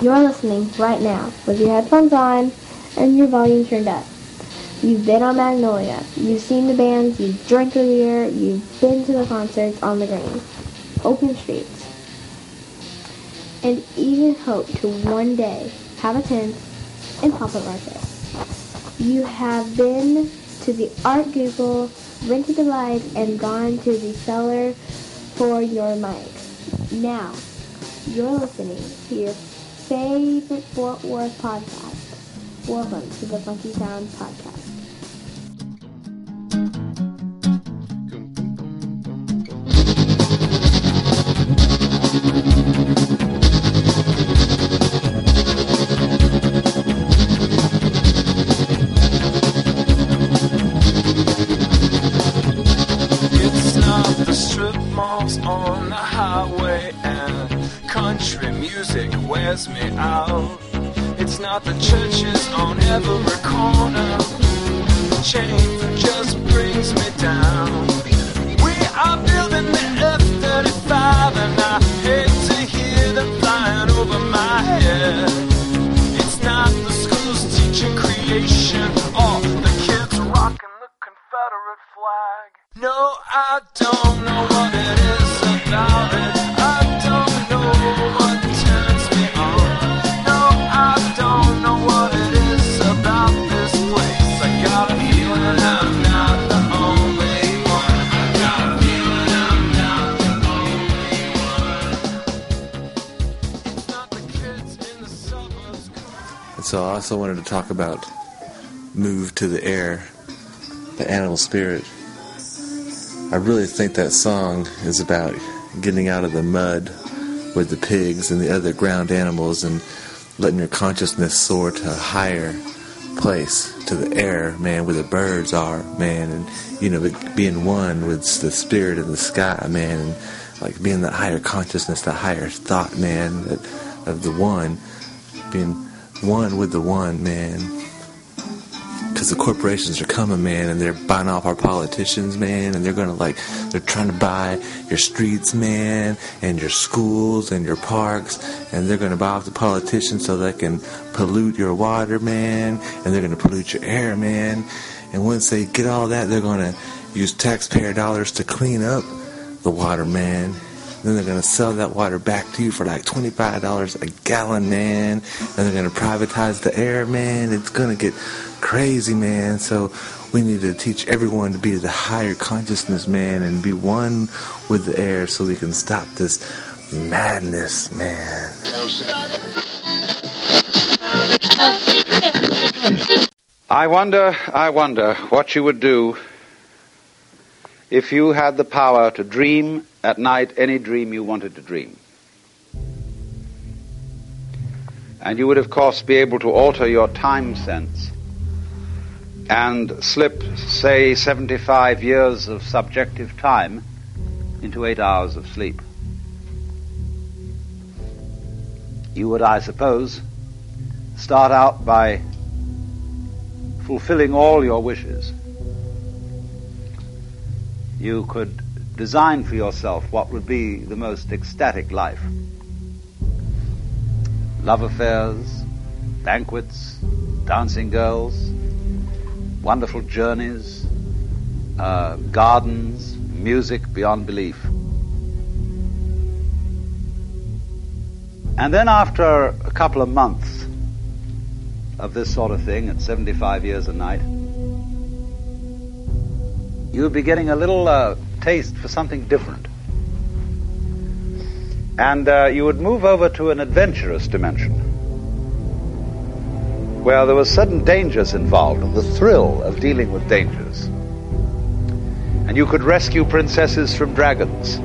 You're listening right now with your headphones on and your volume turned up. You've been on Magnolia. You've seen the bands. You've drank the beer. You've been to the concerts on the green. Open streets. And even hope to one day have a tent and pop up market. You have been to the Art Goggle, rented the lights, and gone to the cellar for your mics. Now, you're listening to your favorite Fort Worth podcast. Welcome to the Funky Sounds Podcast. The churches on every corner. Change just brings me down. We are building the F-35 and I hate to hear them flying over my head. It's not the schools teaching creation or the kids rocking the Confederate flag. No, I don't know what it is also wanted to talk about Move to the Air, the animal spirit. I really think that song is about getting out of the mud with the pigs and the other ground animals and letting your consciousness soar to a higher place, to the air, man, where the birds are, man, and, you know, being one with the spirit in the sky, man, and like being that higher consciousness, that higher thought, man, that, of the one, being one with the one, man. Because the corporations are coming, man, and they're buying off our politicians, man, and they're gonna like, they're trying to buy your streets, man, and your schools and your parks, and they're gonna buy off the politicians so they can pollute your water, man, and they're gonna pollute your air, man. And once they get all that, they're gonna use taxpayer dollars to clean up the water, man. Then they're gonna sell that water back to you for like twenty-five dollars a gallon, man. And they're gonna privatize the air, man. It's gonna get crazy, man. So we need to teach everyone to be the higher consciousness, man, and be one with the air, so we can stop this madness, man. I wonder, I wonder what you would do if you had the power to dream at night any dream you wanted to dream. And you would, of course, be able to alter your time sense and slip, say, 75 years of subjective time into eight hours of sleep. You would, I suppose, start out by fulfilling all your wishes. You could design for yourself what would be the most ecstatic life. Love affairs, banquets, dancing girls, wonderful journeys, uh, gardens, music beyond belief. And then after a couple of months of this sort of thing at 75 years a night, you would be getting a little uh, taste for something different. And uh, you would move over to an adventurous dimension where there were sudden dangers involved and the thrill of dealing with dangers. And you could rescue princesses from dragons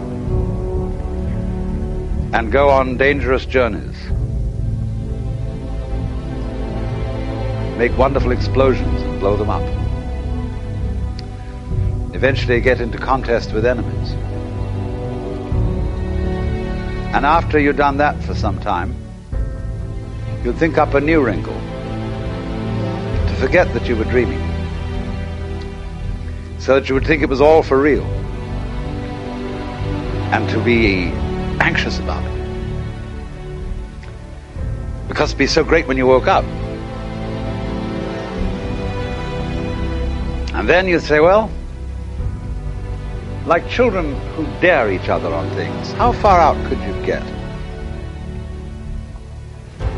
and go on dangerous journeys. Make wonderful explosions and blow them up. Eventually get into contest with enemies. And after you've done that for some time, you'd think up a new wrinkle to forget that you were dreaming. So that you would think it was all for real. And to be anxious about it. Because it'd be so great when you woke up. And then you'd say, well, like children who dare each other on things, how far out could you get?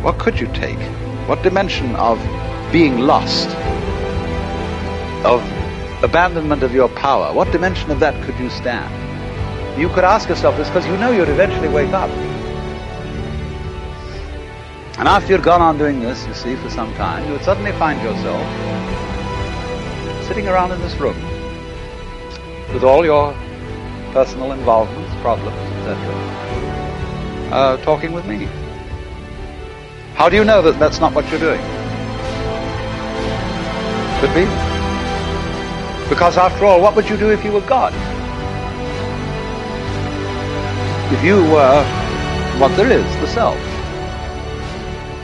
What could you take? What dimension of being lost, of abandonment of your power, what dimension of that could you stand? You could ask yourself this because you know you'd eventually wake up. And after you'd gone on doing this, you see, for some time, you would suddenly find yourself sitting around in this room with all your personal involvements, problems, etc., uh, talking with me. How do you know that that's not what you're doing? Could be. Because after all, what would you do if you were God? If you were what there is, the self.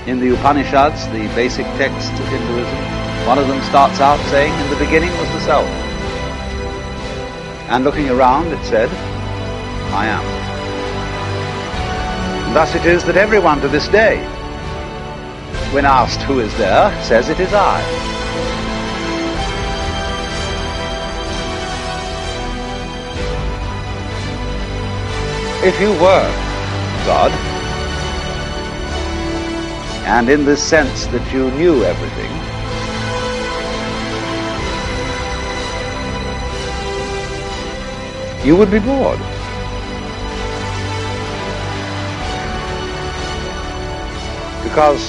In the Upanishads, the basic texts of Hinduism, one of them starts out saying, in the beginning was the self. And looking around, it said, I am. And thus it is that everyone to this day, when asked who is there, says it is I. If you were God, and in the sense that you knew everything, you would be bored. Because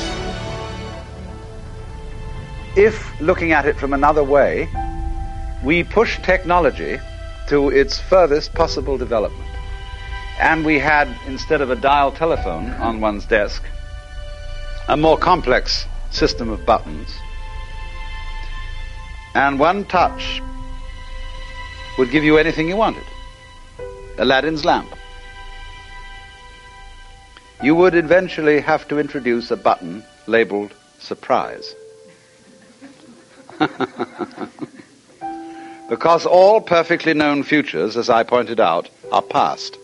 if, looking at it from another way, we push technology to its furthest possible development, and we had, instead of a dial telephone on one's desk, a more complex system of buttons, and one touch would give you anything you wanted. Aladdin's lamp. You would eventually have to introduce a button labeled surprise. because all perfectly known futures, as I pointed out, are past.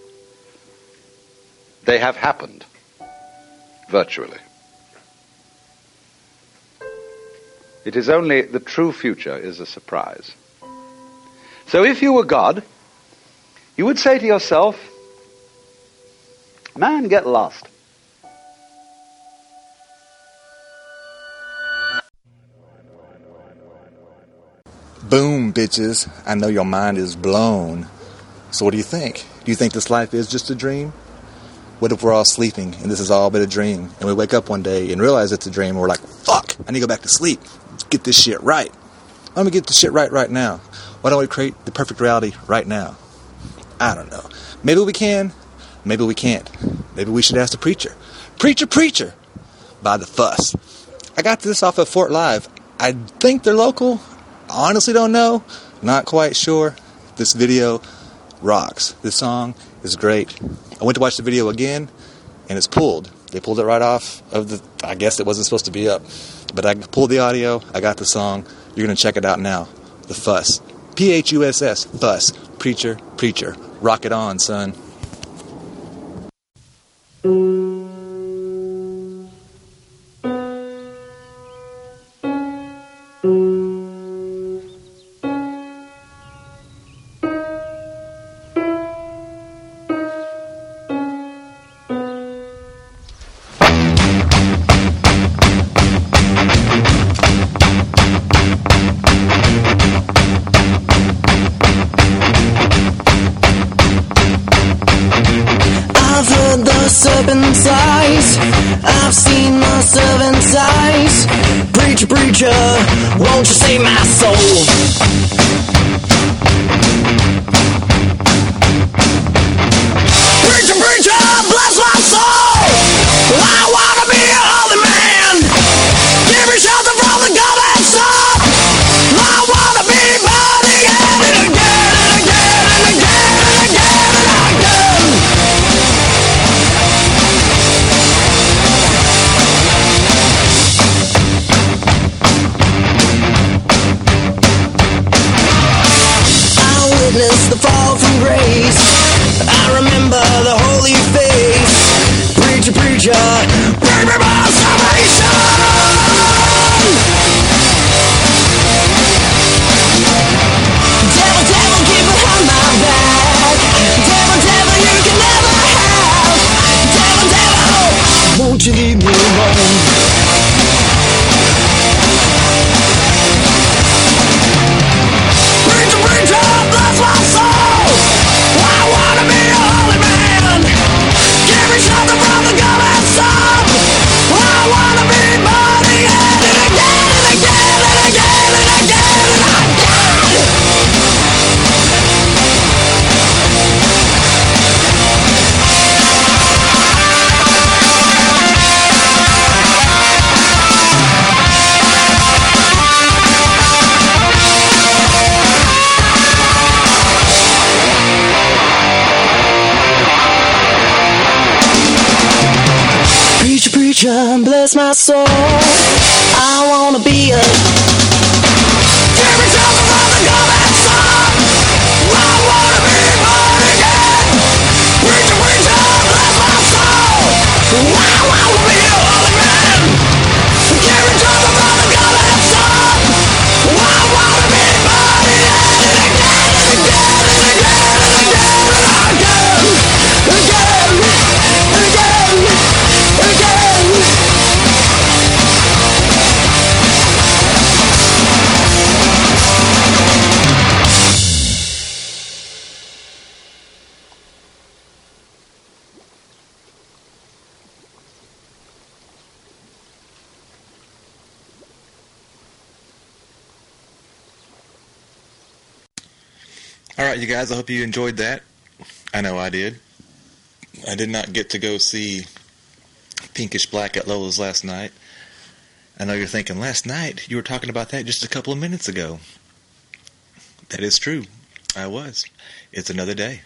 They have happened, virtually. It is only the true future is a surprise. So if you were God, you would say to yourself, man, get lost. Boom, bitches. I know your mind is blown. So what do you think? Do you think this life is just a dream? What if we're all sleeping and this is all but a dream and we wake up one day and realize it's a dream and we're like, fuck, I need to go back to sleep. Let's get this shit right. Let me get this shit right right now. Why don't we create the perfect reality right now? I don't know. Maybe we can. Maybe we can't. Maybe we should ask the preacher. Preacher, preacher! By the Phuss. I got this off of Fort Live. I think they're local. Honestly, don't know. Not quite sure. This video rocks. This song is great. I went to watch the video again, and it's pulled. They pulled it right off of the. I guess it wasn't supposed to be up, but I pulled the audio. I got the song. You're gonna check it out now. The Phuss. P H U S S. Phuss. Preacher. Preacher. Rock it on, son. Guys. I hope you enjoyed that. I know I did. I did not get to go see Pinkish Black at Lola's last night. I know you're thinking, last night you were talking about that just a couple of minutes ago. That is true. I was. It's another day.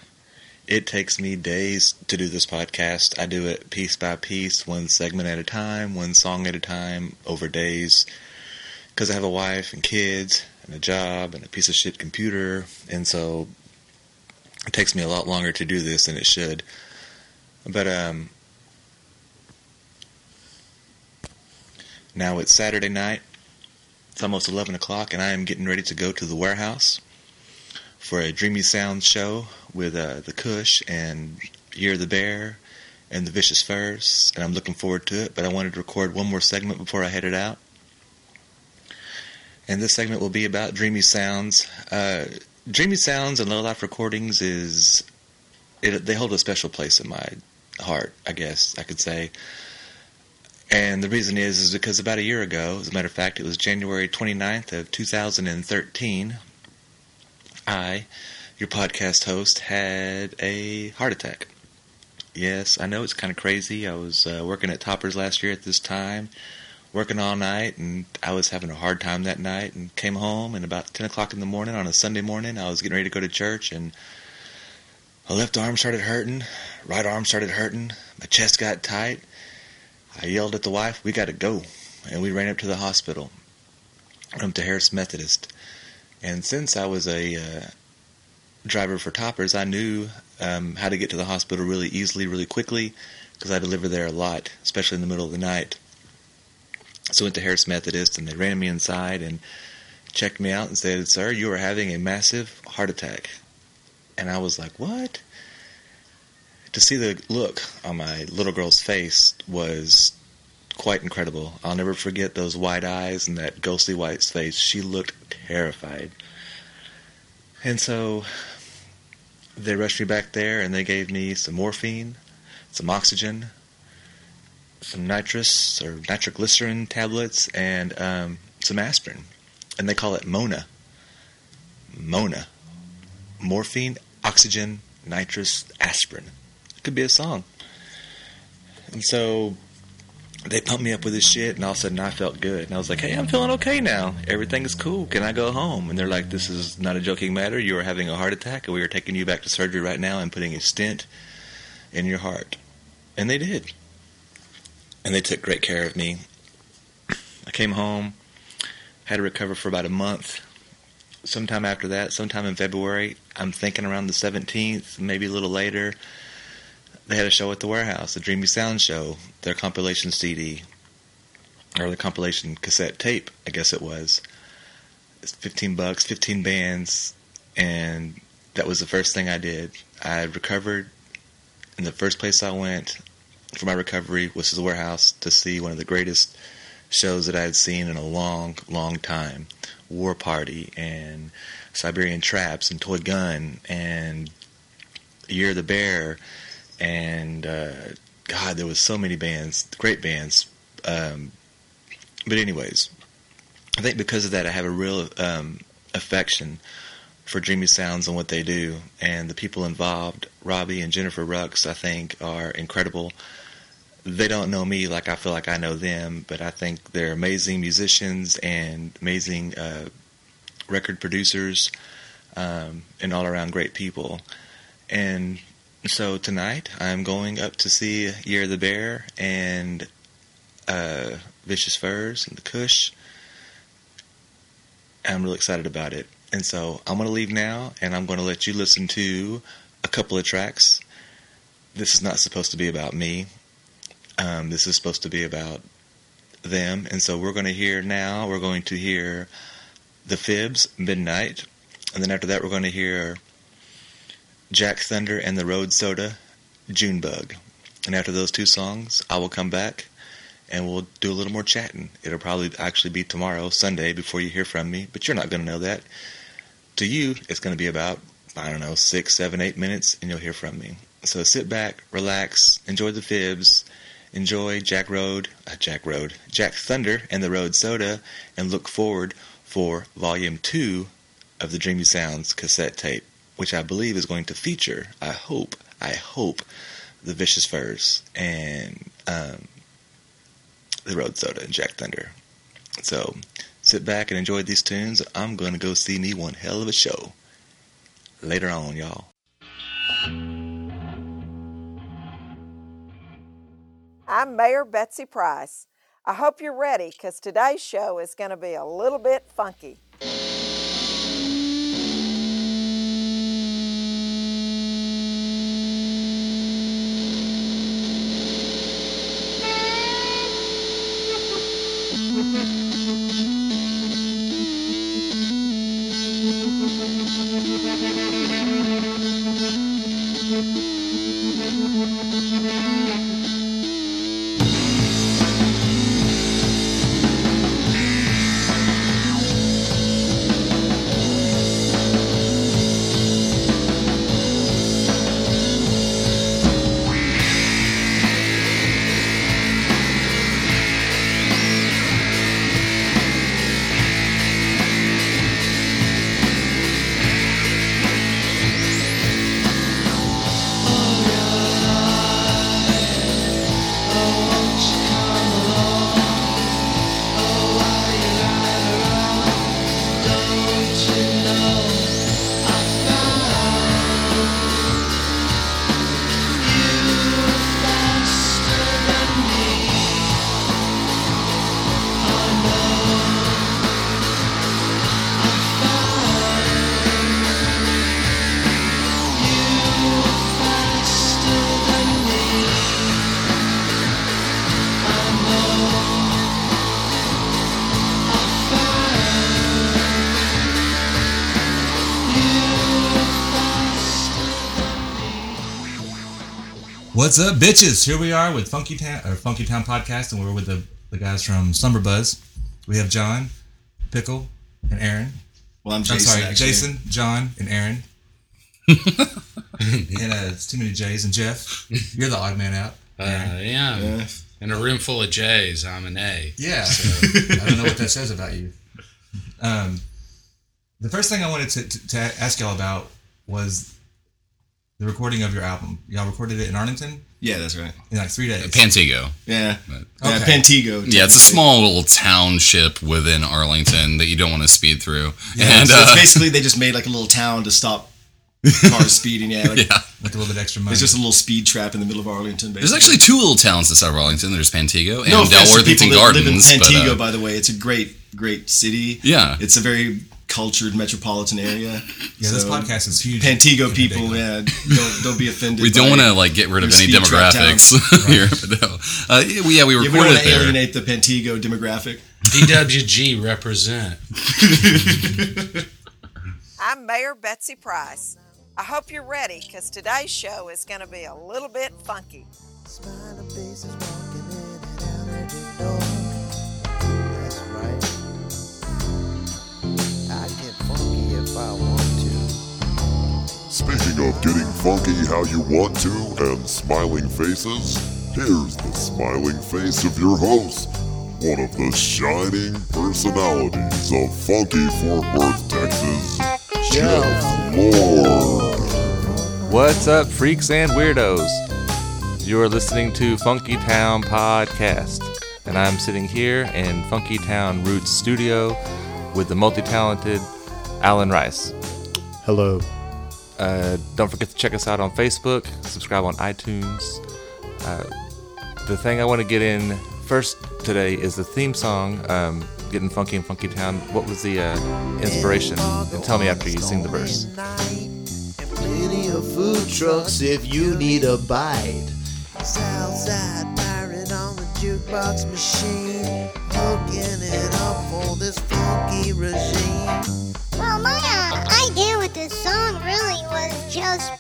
It takes me days to do this podcast. I do it piece by piece, one segment at a time, one song at a time, over days. Because I have a wife and kids and a job and a piece of shit computer, and so it takes me a lot longer to do this than it should. But um, now it's Saturday night. It's almost eleven o'clock, and I am getting ready to go to the warehouse for a Dreamy Sounds show with uh, the Kush and Year the Bear and the Vicious Furs, and I'm looking forward to it. But I wanted to record one more segment before I headed out. And this segment will be about Dreamy Sounds. Uh, Dreamy Sounds and Low Life Recordings is it, they hold a special place in my heart, I guess I could say. And the reason is is because about a year ago, as a matter of fact, it was January 29th of 2013, I, your podcast host, had a heart attack. Yes, I know it's kind of crazy. I was uh, working at Toppers last year at this time, working all night, and I was having a hard time that night. And came home, and about ten o'clock in the morning on a Sunday morning, I was getting ready to go to church, and my left arm started hurting, right arm started hurting, my chest got tight. I yelled at the wife, "We got to go!" And we ran up to the hospital, up to Harris Methodist. And since I was a uh, driver for Toppers, I knew um, how to get to the hospital really easily, really quickly, because I deliver there a lot, especially in the middle of the night. So I went to Harris Methodist, and they ran me inside and checked me out and said, "Sir, you are having a massive heart attack." And I was like, "What?" To see the look on my little girl's face was quite incredible. I'll never forget those wide eyes and that ghostly white face. She looked terrified. And so they rushed me back there and they gave me some morphine, some oxygen, some nitrous or nitroglycerin tablets, and um, some aspirin. And they call it Mona. Mona. Morphine, oxygen, nitrous, aspirin. It could be a song. And so they pumped me up with this shit, and all of a sudden I felt good. And I was like, hey, I'm feeling okay now. Everything is cool. Can I go home? And they're like, this is not a joking matter. You are having a heart attack, and we are taking you back to surgery right now and putting a stent in your heart. And they did. And they took great care of me. I came home, had to recover for about a month. Sometime after that, sometime in February, I'm thinking around the 17th, maybe a little later, they had a show at the warehouse, the Dreamy Sound Show, their compilation CD, or the compilation cassette tape, I guess it was. It's 15 bucks, 15 bands, and that was the first thing I did. I recovered, and the first place I went for my recovery was to the warehouse to see one of the greatest shows that I had seen in a long, long time. War Party and Siberian Traps and Toy Gun and Year of the Bear and uh, God, there was so many bands, great bands. Um, but anyways, I think because of that, I have a real um, affection for Dreamy Sounds and what they do, and the people involved. Robbie and Jennifer Rux, I think, are incredible. They don't know me like I feel like I know them, but I think they're amazing musicians and amazing uh, record producers um, and all around great people. And so tonight I'm going up to see Year of the Bear and uh, Vicious Furs and the Kush. I'm really excited about it. And so I'm going to leave now and I'm going to let you listen to a couple of tracks. This is not supposed to be about me. Um, this is supposed to be about them. And so we're going to hear now, we're going to hear The Fibs, Midnight. And then after that, we're going to hear Jack Thunder and the Road Soda, Junebug. And after those two songs, I will come back and we'll do a little more chatting. It'll probably actually be tomorrow, Sunday, before you hear from me, but you're not going to know that. To you, it's going to be about, I don't know, six, seven, eight minutes, and you'll hear from me. So sit back, relax, enjoy the fibs, enjoy Jack Road, uh, Jack Road, Jack Thunder and the Road Soda, and look forward for Volume 2 of the Dreamy Sounds cassette tape, which I believe is going to feature, I hope, I hope, the Vicious Furs and um, the Road Soda and Jack Thunder. So sit back and enjoy these tunes. I'm going to go see me one hell of a show later on, y'all. I'm Mayor Betsy Price. I hope you're ready because today's show is going to be a little bit funky. What's up, bitches? Here we are with Funky Town or Funky Town podcast, and we're with the, the guys from Slumberbuzz. We have John, Pickle, and Aaron. Well, I'm I'm sorry, actually. Jason, John, and Aaron. and uh, it's too many J's. And Jeff, you're the odd man out. Uh, yeah. Yeah. In a room full of J's, I'm an A. Yeah. I don't know what that says about you. Um, the first thing I wanted to, to, to ask y'all about was the recording of your album. Y'all recorded it in Arlington Yeah, that's right. in like three days. Pantego. Yeah. Yeah, Okay. Pantego. Yeah, it's a technically. small little township within Arlington that you don't want to speed through. Yeah, and So it's uh, basically they just made like a little town to stop cars speeding. Yeah, like, yeah, with a little bit extra money. It's just a little speed trap in the middle of Arlington. Basically. there's actually two little towns inside of Arlington. There's Pantego and no offense to Dalworthington people that live in Gardens. but, Pantego, uh, by the way, it's a great, great city. Yeah. it's a very cultured metropolitan area. yeah, this podcast is huge. Pantego people, yeah, don't, don't be offended. we don't want to like get rid of any speed trap demographics here. But no. uh, yeah, we, yeah, we Yeah, we want to there. alienate the Pantego demographic. DWG represent. I'm Mayor Betsy Price. I hope you're ready because today's show is going to be a little bit funky. Funky if I want to. Speaking of getting funky how you want to and smiling faces, here's the smiling face of your host, one of the shining personalities of funky Fort Worth, Texas, Jeff Lord. What's up, freaks and weirdos? You're listening to Funky Town Podcast, and I'm sitting here in Funky Town Roots Studio with the multi talented Alan Rice. Hello. Uh, don't forget to check us out on Facebook, subscribe on iTunes. Uh, the thing I want to get in first today is the theme song, um, Getting Funky in Funky Town. What was the uh, inspiration? And tell me after you sing the verse. Plenty of food trucks if you need a bite. Southside pirate on the jukebox machine, hooking it up for this funky regime. Well, my uh, idea with this song really was just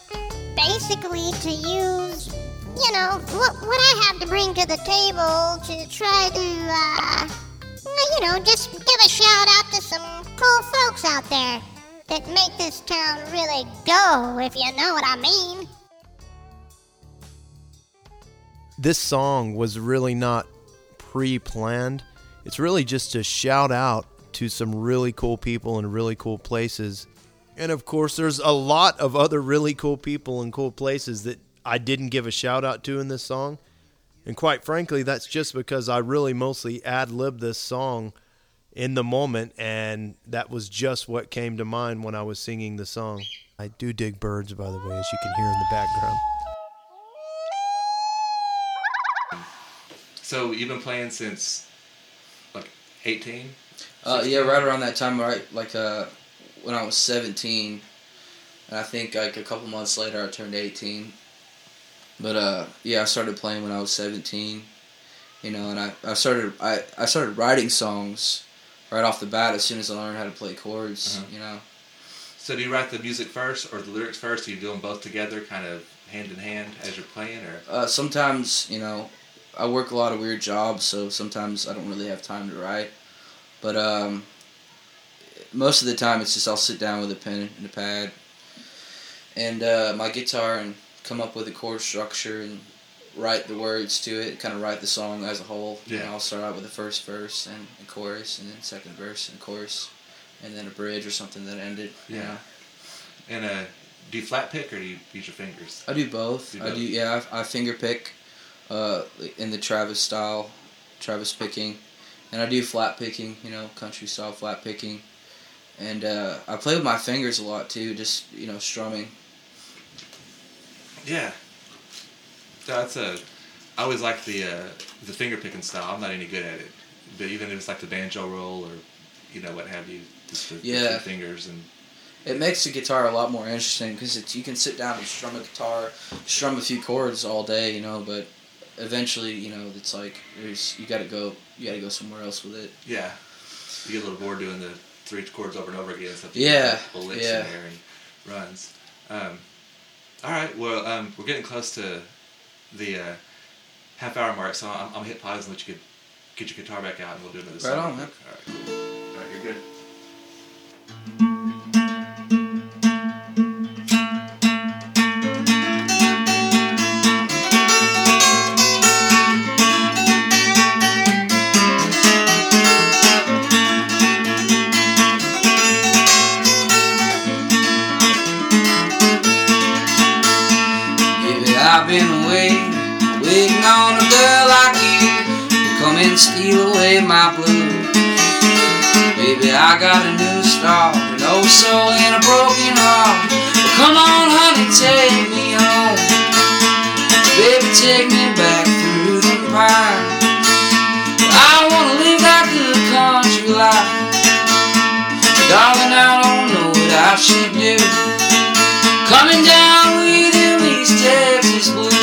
basically to use, you know, what, what I have to bring to the table to try to, uh, you know, just give a shout out to some cool folks out there that make this town really go, if you know what I mean. This song was really not pre planned. It's really just a shout out to some really cool people in really cool places. And of course, there's a lot of other really cool people and cool places that I didn't give a shout out to in this song. And quite frankly, that's just because I really mostly ad libbed this song in the moment, and that was just what came to mind when I was singing the song. I do dig birds, by the way, as you can hear in the background. So you've been playing since 18? Uh, yeah, right around that time, right, like uh, when I was 17, and I think like a couple months later I turned 18. But uh, yeah, I started playing when I was 17, you know, and I, I started I, I started writing songs right off the bat as soon as I learned how to play chords, Uh-huh. you know. So do you write the music first or the lyrics first? Do you do them both together, kind of hand in hand as you're playing, or? Uh, sometimes, you know, I work a lot of weird jobs, so sometimes I don't really have time to write. But um, most of the time, it's just I'll sit down with a pen and a pad and uh, my guitar and come up with a chord structure and write the words to it, kind of write the song as a whole. You Yeah. I'll start out with the first verse and a chorus, and then second verse and chorus, and then a bridge or something that ended. you Yeah. know. And uh, do you flat pick or do you use your fingers? I do both. Do I do. Yeah, I, I finger pick, uh, in the Travis style, Travis picking, and I do flat picking. You know, country style flat picking, and uh, I play with my fingers a lot too. Just you know, strumming. Yeah. That's a. I always like the uh, the finger picking style. I'm not any good at it, but even if it's like the banjo roll or, you know, what have you, just the, the Yeah. few fingers and It makes the guitar a lot more interesting because you can sit down and strum a guitar, strum a few chords all day, you know. But eventually, you know, it's like there's you got to go, you got to go somewhere else with it. yeah, you get a little bored doing the three chords over and over again. So Yeah, yeah. in there and runs. Um, all right, well, um, we're getting close to the uh, half hour mark, so I'm, I'm gonna hit pause and let you get get your guitar back out, and we'll do another Right song. on, man. All right, cool. All right, you're good. Come and steal away my blues. Baby, I got a new start, an old soul and a broken heart. Well, come on, honey, take me home. Baby, take me back through the pines. I wanna live that good country life. Darling, I don't know what I should do. Coming down with them East Texas blues.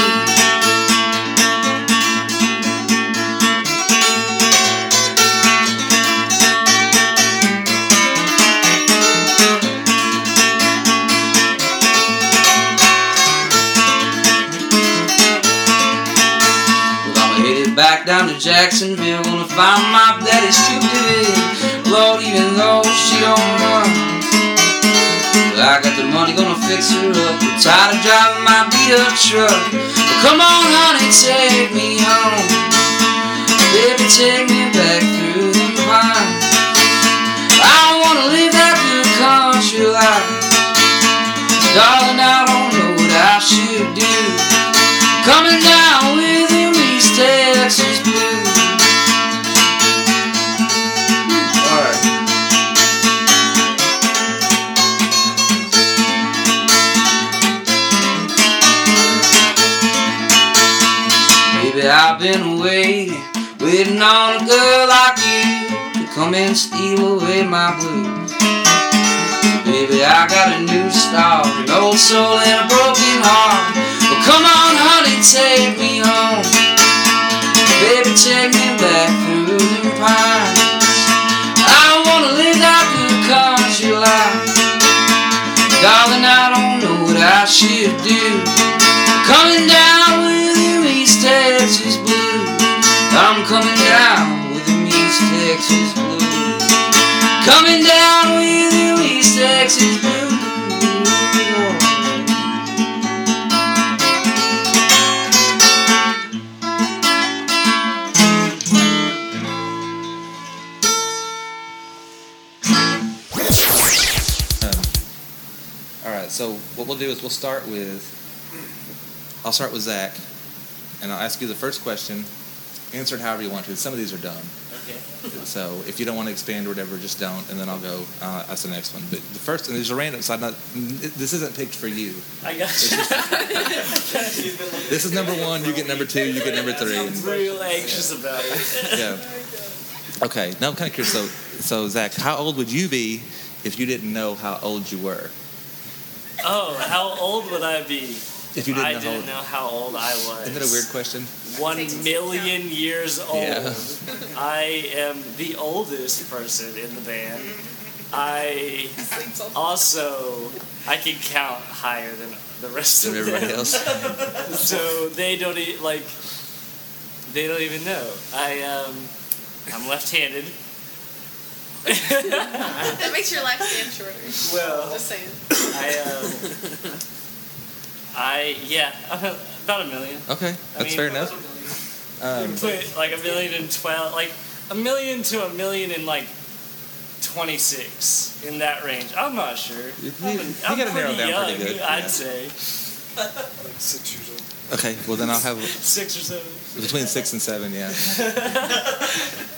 Jacksonville. Gonna find my daddy's true dividend. Lord, even though she don't run. I got the money, gonna fix her up. I'm tired of driving my beat up truck. But come on, honey, take me home. Baby, take me back waiting, on a girl like you to come and steal away my blues. Baby, I got a new start, an old soul and a broken heart. Well, come on, honey, take me home. Baby, take me back through the pines. I wanna live that good country life. Darling, I don't know what I should do. Coming down with them East Texas coming down with them East Texas blues. Coming down with them East Texas blues. Um, All right, so what we'll do is we'll start with. I'll start with Zach, and I'll ask you the first question. Answer it however you want to. Some of these are dumb. Okay. So if you don't want to expand or whatever, just don't, and then I'll go. Uh, that's the next one. But the first, and these are random. So I'm not. This isn't picked for you. I got you. just- This is number one. You get number two. You get number three. I'm real anxious about it. yeah. Okay. Now I'm kind of curious. So, so Zach, how old would you be if you didn't know how old you were? Oh, how old would I be If you didn't I know how didn't old- know how old I was? Isn't that a weird question? One million years old. Yeah. I am the oldest person in the band. I also I can count higher than the rest Than of everybody them. else. so they don't e- like they don't even know. I um I'm left-handed. that makes your lifespan shorter. Well, just saying. I um I yeah about a million. Okay, I that's mean, fair enough. Um, Put like a million and twelve, like a million to a million and like twenty six in that range. I'm not sure. You- I'm, you I'm got it narrowed pretty down young, pretty good, I'd yeah. say Like six years old. okay. Well, then I'll have six or seven. between six and seven. Yeah.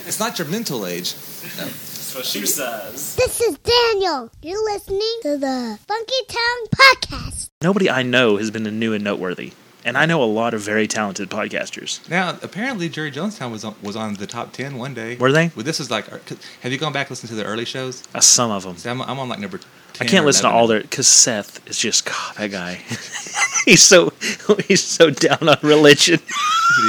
It's not your mental age. No. That's what she says. This is Daniel. You're listening to the Funky Town Podcast. Nobody I know has been a new and noteworthy, and I know a lot of very talented podcasters. Now, apparently, Jerry Jonestown was on, was on the top ten one day. Were they? Well, this is like. Have you gone back and listened to the early shows? Uh, some of them. See, I'm, I'm on like number. 10 I can't listen to all their because Seth is just God, that guy. he's so he's so down on religion.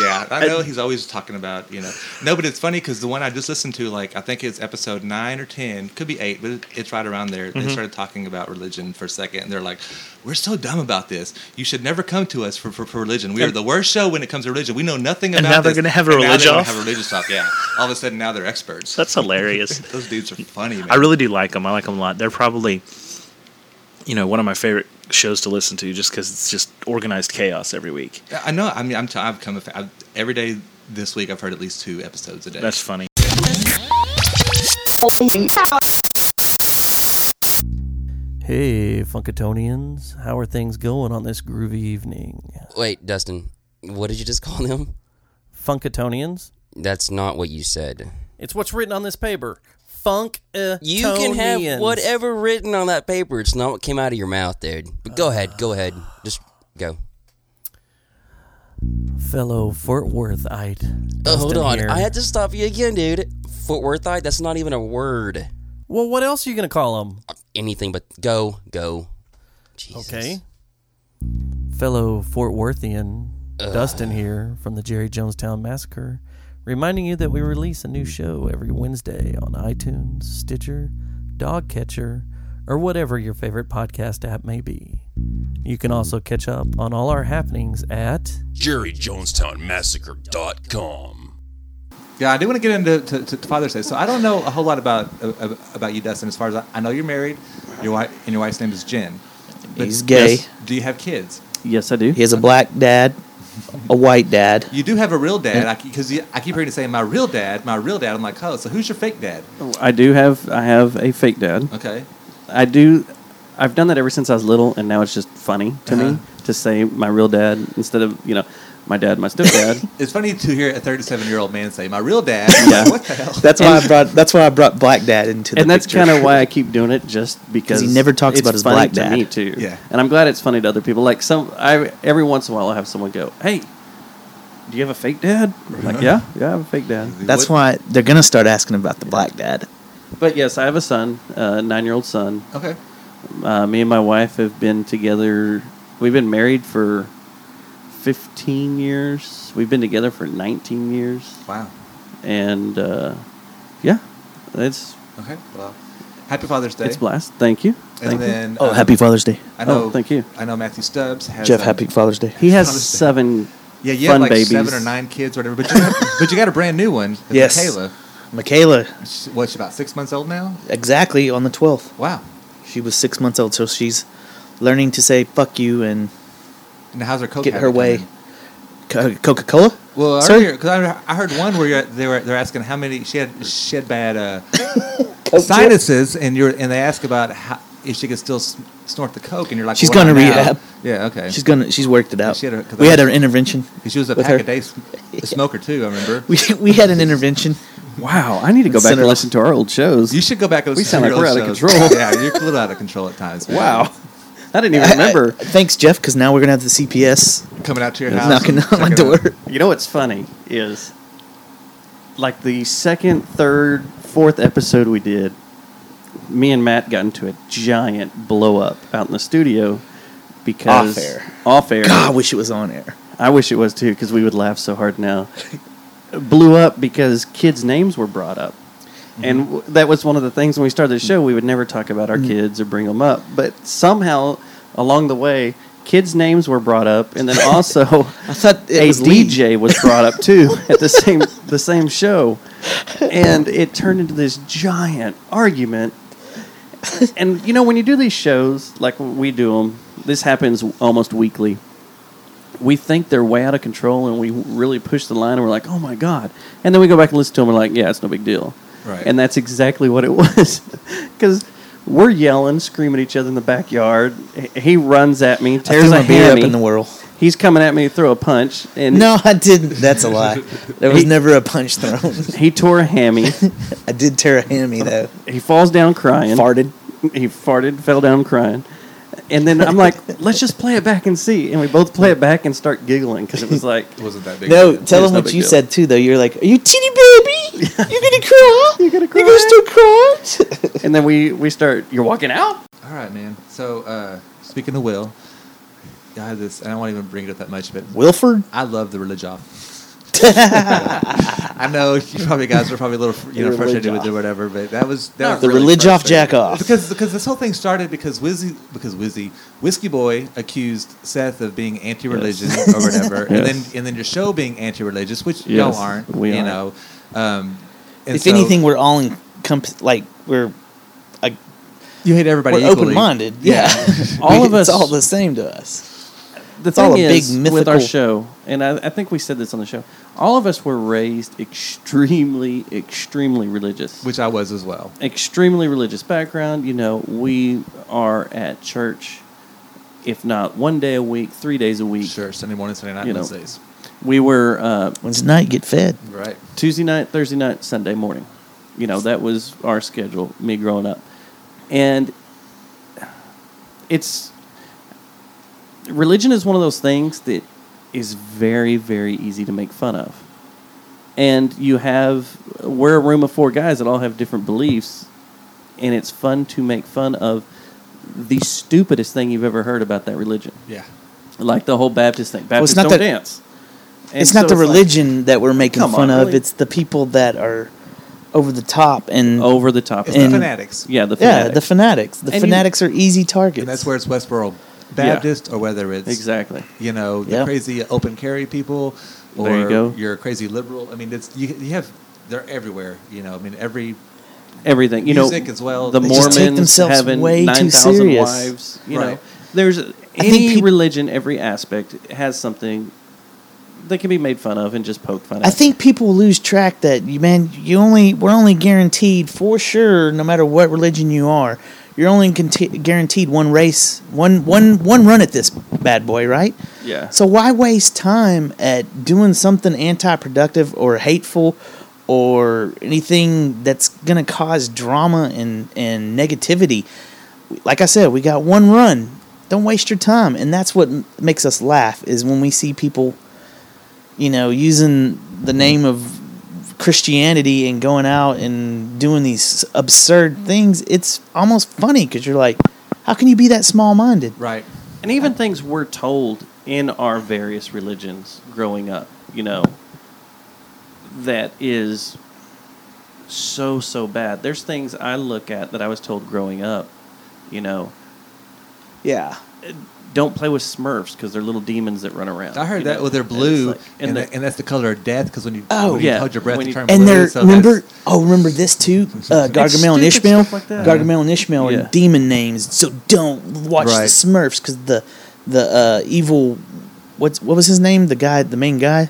Yeah, I know he's always talking about you know. No, but it's funny because the one I just listened to, like I think it's episode nine or ten, could be eight, but it's right around there. They Mhm. started talking about religion for a second, and they're like, "We're so dumb about this. You should never come to us for, for, for religion. We are the worst show when it comes to religion. We know nothing And about." now they're gonna have a And now religion off? Have a religious talk. Yeah. All of a sudden, now they're experts. That's hilarious. Those dudes are funny. Man. I really do like them. I like them a lot. They're probably, you know, one of my favorite shows to listen to, just because it's just organized chaos every week. I know. I mean, I'm. T- I've come. a fa- I've, every day this week, I've heard at least two episodes a day. That's funny. Hey, Funkatonians, how are things going on this groovy evening? Wait, Dustin, what did you just call them? Funkatonians? That's not what you said. It's what's written on this paper. Funk. Uh, you can have whatever written on that paper. It's not what came out of your mouth, dude. But go ahead, go ahead. Just go. Fellow Fort Worthite. Oh, hold on. here. I had to stop you again, dude. Fort Worthite, that's not even a word. Well, what else are you going to call them? Uh, anything but go, go. Okay. Fellow Fort Worthian, Ugh. Dustin here from the Jerry Jonestown Massacre, reminding you that we release a new show every Wednesday on iTunes, Stitcher, DoggCatcher, or whatever your favorite podcast app may be. You can also catch up on all our happenings at JerryJonestownMassacre.com. Yeah, I do want to get into to, to, to Father's Day. So I don't know a whole lot about uh, about you, Dustin. As far as I, I know, you're married. Your wife and your wife's name is Jen. But He's gay. yes, do you have kids? Yes, I do. He has a black dad, a white dad. You do have a real dad, because I, keep hearing you say my real dad, my real dad. I'm like, oh, so who's your fake dad? I do have I have a fake dad. Okay. I do. I've done that ever since I was little, and now it's just funny to Uh-huh. me to say my real dad instead of you know my dad, my stepdad. It's funny to hear a 37 year old man say my real dad. Yeah. Like, what the hell? That's why I brought. That's why I brought black dad into the and that's kind of why I keep doing it, just because he never talks about his funny black to dad. me too. Yeah. and I'm glad it's funny to other people. Like some, I every once in a while I have someone go, "Hey, do you have a fake dad?" I'm like, yeah, yeah, I have a fake dad. That's why they're gonna start asking about the black dad. But yes, I have a son, a nine-year-old son. Okay. Uh, me and my wife have been together. We've been married for 15 years. We've been together for 19 years. Wow. And uh, yeah, it's Okay. Well, happy Father's Day. it's blast. Thank you. And Thank then, you. Oh, um, happy Father's Day. I know. Oh, thank you. I know Matthew Stubbs has. Jeff, happy Father's Day. He has seven Yeah, you fun have like babies. seven or nine kids, or whatever. But you, got, but you got a brand new one. It's Yes. Michaela. Michaela, She- What? She's about six months old now. exactly on the twelfth. Wow. She was six months old, so she's learning to say "fuck you" and And how's her coke get her way. coming? Coca Cola. Well, Sir? earlier because I, I heard one where you're, they were they're asking how many she had she had bad uh, sinuses, and you're and they ask about how, if she could still snort the coke, and you're like, She's well, gonna not now. rehab. Yeah, okay. She's gonna. She's worked it out. She had a- 'cause we I had was- our intervention. She was a pack her. a day smoker too. I remember. We we had an intervention. Wow, I need to go back and listen to our old shows. You should go back and We listen sound to like your we're old out of shows. control. yeah, you're a little out of control at times. man. Wow, I didn't even I- I- remember. thanks, Jeff, because now we're gonna have the CPS Coming out to your house, knocking and on my checking door. out- You know what's funny is like the second, third, fourth episode we did, me and Matt got into a giant blow up out in the studio because Off air. Off air. God, I wish it was on air. I wish it was too because we would laugh so hard now. Blew up because kids' names were brought up. And w- that was one of the things when we started the show. We would never talk about our Mm. kids or bring them up. But somehow along the way, kids' names were brought up, and then also I thought it a was Lee. DJ was brought up too at the same the same show, and it turned into this giant argument. And you know when you do these shows like we do them, this happens almost weekly. We think they're way out of control, and we really push the line, and we're like, "Oh my god!" And then we go back and listen to them, and we're like, "Yeah, it's no big deal." Right. And that's exactly what it was, because we're yelling, screaming at each other in the backyard. He- runs at me, I tears threw my my beer up hammy. in the whirl. He's coming at me to throw a punch, and No, I didn't. That's a lie. There was He- never a punch thrown. he tore a hammy. I did tear a hammy though. He falls down crying. Farted. He farted, fell down crying. And then I'm like, let's just play it back and see. And we both play it back and start giggling because it was like, It wasn't that big. No, deal. tell them no what you deal. said too. Though you're like, "Are you teeny baby? You're gonna cry? You're gonna cry? You're gonna still cry?" and then we we start. You're walking out. All right, man. So uh, speaking of Will, I have this. and I won't even bring it up that much, but Wilford. I love the religion. I know you probably guys are probably a little you know frustrated with it or whatever, but that was that No, was the really religion off frustrating. jack off. because because this whole thing started because Wizzy because Wizzy Whiskey Boy accused Seth of being anti-religion Yes. or whatever, and then and then your show being anti-religious, which Yes, y'all aren't, we you aren't. know. Um, and if so anything, we're all in comp- like we're like you hate everybody. we're open-minded. Yeah, All of us- It's all the same to us. The It's all thing a big is, with our show, and I, I think we said this on the show, all of us were raised extremely, extremely religious. which I was as well. extremely religious background. You know, we are at church, if not one day a week, three days a week. Sure, Sunday morning, Sunday night, You know. Wednesdays. We were uh, Wednesday night, get fed. Right. Tuesday night, Thursday night, Sunday morning. You know, that was our schedule, me growing up. And it's religion is one of those things that is very, very easy to make fun of. And you have, we're a room of four guys that all have different beliefs, and it's fun to make fun of the stupidest thing you've ever heard about that religion. Yeah. Like the whole Baptist thing. Well, it's Baptists not don't the- dance. And it's not the like- religion that we're making fun on, of. really? It's the people that are over the top and over the top. It's the fanatics. Yeah, the yeah, fanatics. the fanatics. The And you- fanatics are easy targets. And that's where it's Westboro Baptist or whether it's Exactly. you know the Yeah. crazy open carry people or There you go. you're a crazy liberal. I mean, it's you, you have they're everywhere. You know, I mean, every everything. You music know, as well. The They Mormons themselves having way nine thousand wives. You Right. know, there's think any peop- religion, every aspect has something that can be made fun of and just poked fun at. I think people lose track that you man, you only we're only guaranteed for sure, no matter what religion you are, you're only conti- guaranteed one race, one one one run at this bad boy, right? Yeah. So why waste time at doing something anti-productive or hateful or anything that's gonna cause drama and and negativity? Like I said, we got one run. Don't waste your time, and that's what m- makes us laugh is when we see people you know, using the name of Christianity and going out and doing these absurd things, it's almost funny because you're like, how can you be that small minded? Right. and even things we're told in our various religions growing up, you know, that is so so bad. There's things I look at that I was told growing up, you know. Yeah. Don't play with Smurfs because they're little demons that run around. I heard that know? well, they're And blue, like- and, and that- the- and that's the color of death. Because when you Oh, when you yeah. hold your breath, you you- turn And blue. they're so remember oh remember this too uh, Gargamel and Ishmael like that. Gargamel and Ishmael Yeah. are demon names so don't watch the Smurfs because the the uh, evil what's what was his name the guy the main guy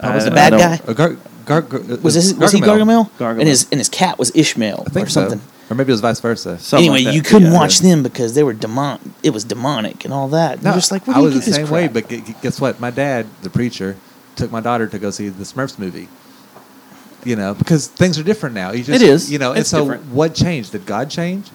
uh, was I the bad guy Uh, Gar, Gar, Gar, was this, was he Gargamel? Gargamel. and his and his cat was Ishmael I think or something so. Or maybe it was vice versa. Something anyway, like you couldn't Yeah. watch them because they were demon. It was demonic and all that. No, You're just like, where I do was you the same way, but gu- gu- guess what? My dad, the preacher, took my daughter to go see the Smurfs movie. You know, because things are different now. You just, It is. You know, and so different. what changed? Did God change,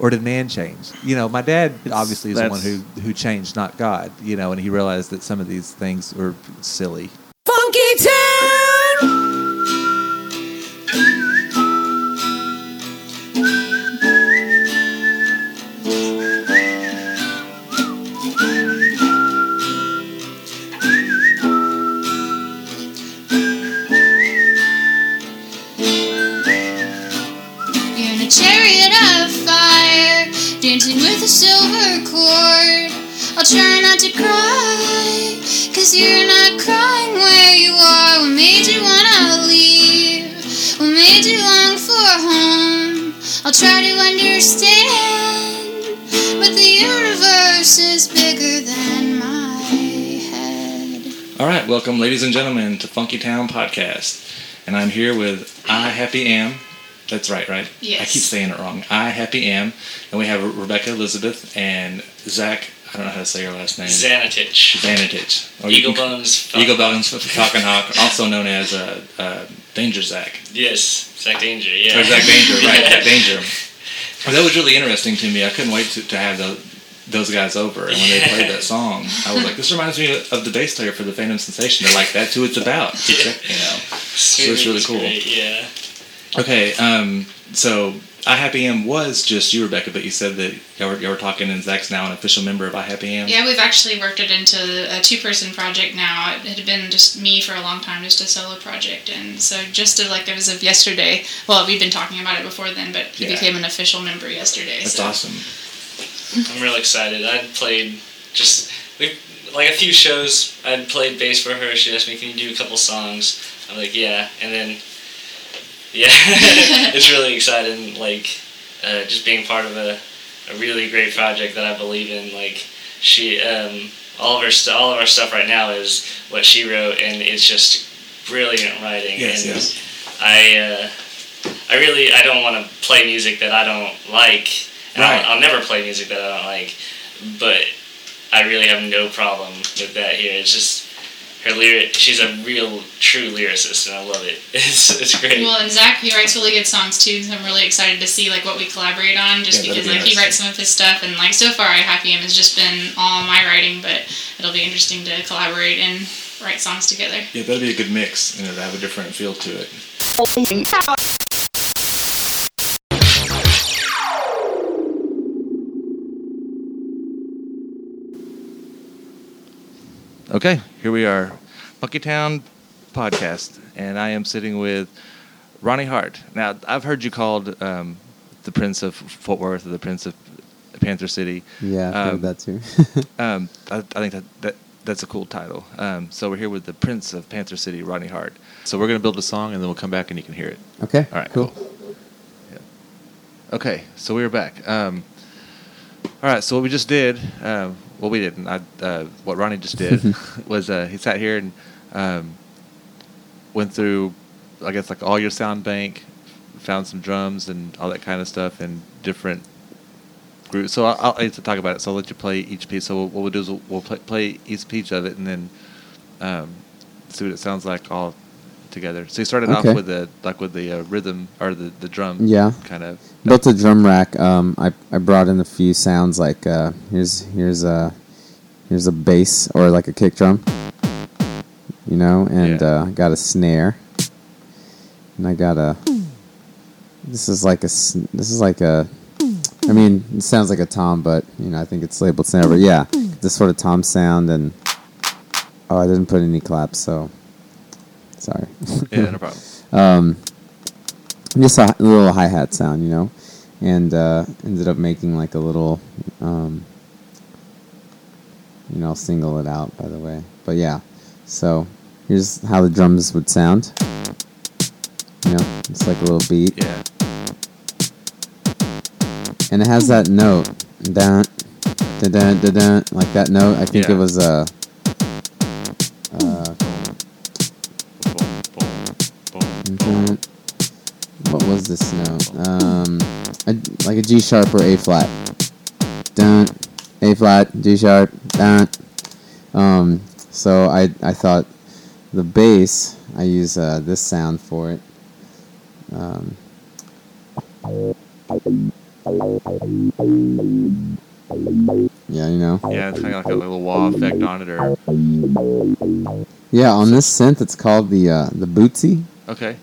or did man change? You know, my dad obviously is the one who who changed, not God. You know, and he realized that some of these things were silly. Funky Town! Try not to cry, cause you're not crying where you are. What made you wanna leave? What made you long for home? I'll try to understand, but the universe is bigger than my head. All right, welcome, ladies and gentlemen, to Funky Town Podcast, and I'm here with I Happy Am. That's right, right? Yes. I keep saying it wrong. I Happy Am, and we have Rebecca Elizabeth and Zach. I don't know how to say your last name. Zanetich. Zanetich. Or Eagle Bones. Eagle Bones Falcon Hawk, also known as uh, uh, Danger Zack. Yes, Zach Danger. Yeah. Or Zach Danger, right? Zach Danger. Well, that was really interesting to me. I couldn't wait to, to have the, those guys over, and when they played that song, I was like, "This reminds me of the bass player for the Phantom Sensation." They're like, "That's who it's about." You know, so it's really cool. Great, yeah. Okay, um, so I Happy Am was just you, Rebecca, but you said that y'all were, y'all were talking, and Zach's now an official member of I Happy Am. Yeah, we've actually worked it into a two person project now. It had been just me for a long time, just a solo project. And so, just to, like as of yesterday, well, we've been talking about it before then, but he Yeah. became an official member yesterday. That's so. awesome. I'm real excited. I'd played just we like a few shows. I'd played bass for her. She asked me, "Can you do a couple songs?" I'm like, "Yeah," and then yeah, it's really exciting. Like uh, just being part of a, a really great project that I believe in. Like she, um, all of her st- all of our stuff right now is what she wrote, and it's just brilliant writing. Yes, and yes. I uh, I really I don't want to play music that I don't like. And Right. I'll, I'll never play music that I don't like, but I really have no problem with that here. It's just her lyric. She's a real true lyricist, and I love it. It's it's great. Well, and Zach, he writes really good songs too, so I'm really excited to see like what we collaborate on. Just Yeah, because be like he writes some of his stuff, and like so far, I Happy Am has just been all my writing, but it'll be interesting to collaborate and write songs together. Yeah, that'd be a good mix, you know, to have a different feel to it. Okay, here we are, Monkey Town podcast, and I am sitting with Ronnie Hart. Now, I've heard you called um, the Prince of Fort Worth or the Prince of Panther City. Yeah, I've heard Um, that too. um, I, I think that, that that's a cool title. Um, so we're here with the Prince of Panther City, Ronnie Hart. So we're gonna build a song, and then we'll come back and you can hear it. Okay, All right. cool. Yeah. Okay, so we are back. Um, all right, so what we just did, um, well, we didn't. I, uh, what Ronnie just did was uh, he sat here and um, went through, I guess, like all your sound bank, found some drums and all that kind of stuff, and different groups. So I'll, I'll need to talk about it. So I'll let you play each piece. So what we'll do is we'll, we'll play, play each piece of it, and then um, see what it sounds like all together. So you started Okay. off with the like with the uh, rhythm or the the drum. Yeah. Kind of. Built a drum rack. Um, I, I brought in a few sounds like uh, here's here's a here's a bass or like a kick drum, you know, and uh, got a snare, and I got a. This is like a this is like a. I mean, it sounds like a tom, but you know, I think it's labeled snare. But yeah, this sort of tom sound and. Oh, I didn't put any claps, so. Sorry. Yeah, no problem. um, just a little hi hat sound, you know, and uh, ended up making like a little, um, you know, I'll single it out by the way. But yeah, so here's how the drums would sound. You know, it's like a little beat. Yeah. And it has that note, dun, dun, dun, dun, dun, like that note. I think Yeah. it was uh, uh, What was this note? Um, a, like a G sharp or A flat. Dun, A flat, G sharp, dun. Um, so I I thought the bass I use uh, this sound for it. Um, yeah, you know. Yeah, it's kind of like a little wah effect on it, or Yeah, on this synth, it's called the uh, the Bootsy. Okay,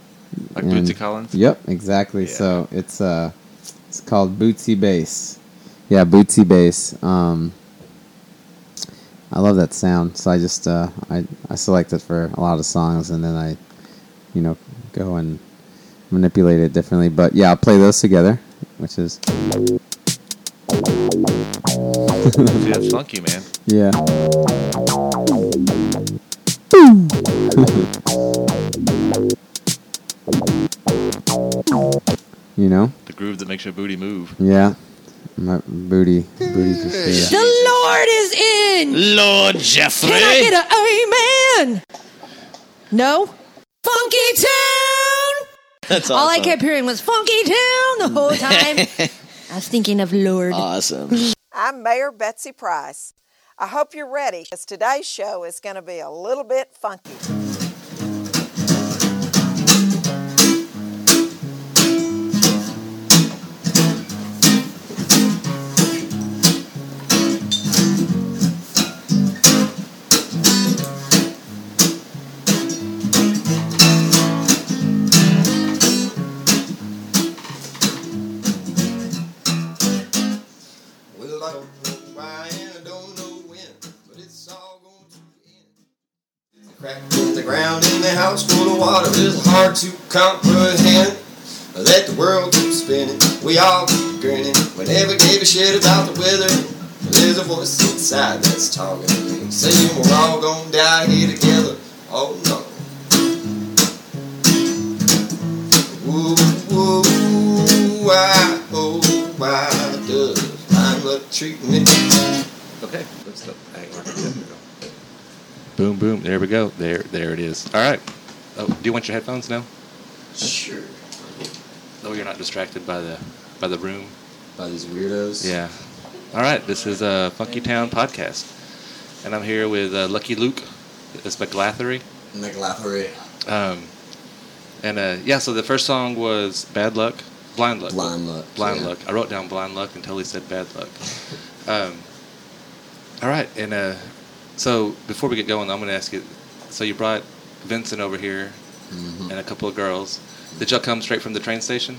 like And- Bootsy Collins. Yep, exactly. So it's uh, it's called Bootsy Bass. Yeah, Bootsy Bass. Um, I love that sound. So I just uh, I I select it for a lot of songs, and then I, you know, go and manipulate it differently. But yeah, I'll play those together, which is See, that's funky, man. yeah. you know. The groove that makes your booty move. Yeah. My booty, booty for sure. The Lord is in. Lord Jeffrey. Can I get a amen? No? Funky Town! That's All I kept hearing was Funky Town the whole time. I was thinking of Lord. Awesome. I'm Mayor Betsy Price. I hope you're ready because today's show is going to be a little bit funky. Water is hard to comprehend. Let the world keep spinning, we all keep grinning. We never gave a shit about the weather. There's a voice inside that's talking to me, saying we're all gonna die here together. Oh no. Woo, woo, why, oh, why does my luck treat me? Okay, let's stop. Hang on. There we go. Boom, boom. There we go. There, there it is. All right. Oh, do you want your headphones now? Sure. Oh, you're not distracted by the by the room. By these weirdos. Yeah. All right. This is a Funky Town podcast, and I'm here with uh, Lucky Luke. It's McGlathery. McGlathery. Um, and uh, yeah, so the first song was Bad Luck, Blind Luck. Blind Luck, Blind yeah. Luck. I wrote down Blind Luck until he said Bad Luck. Um, all right, and uh, so before we get going, I'm going to ask you. So you brought Vincent over here Mm-hmm. and a couple of girls. Did y'all come straight from the train station?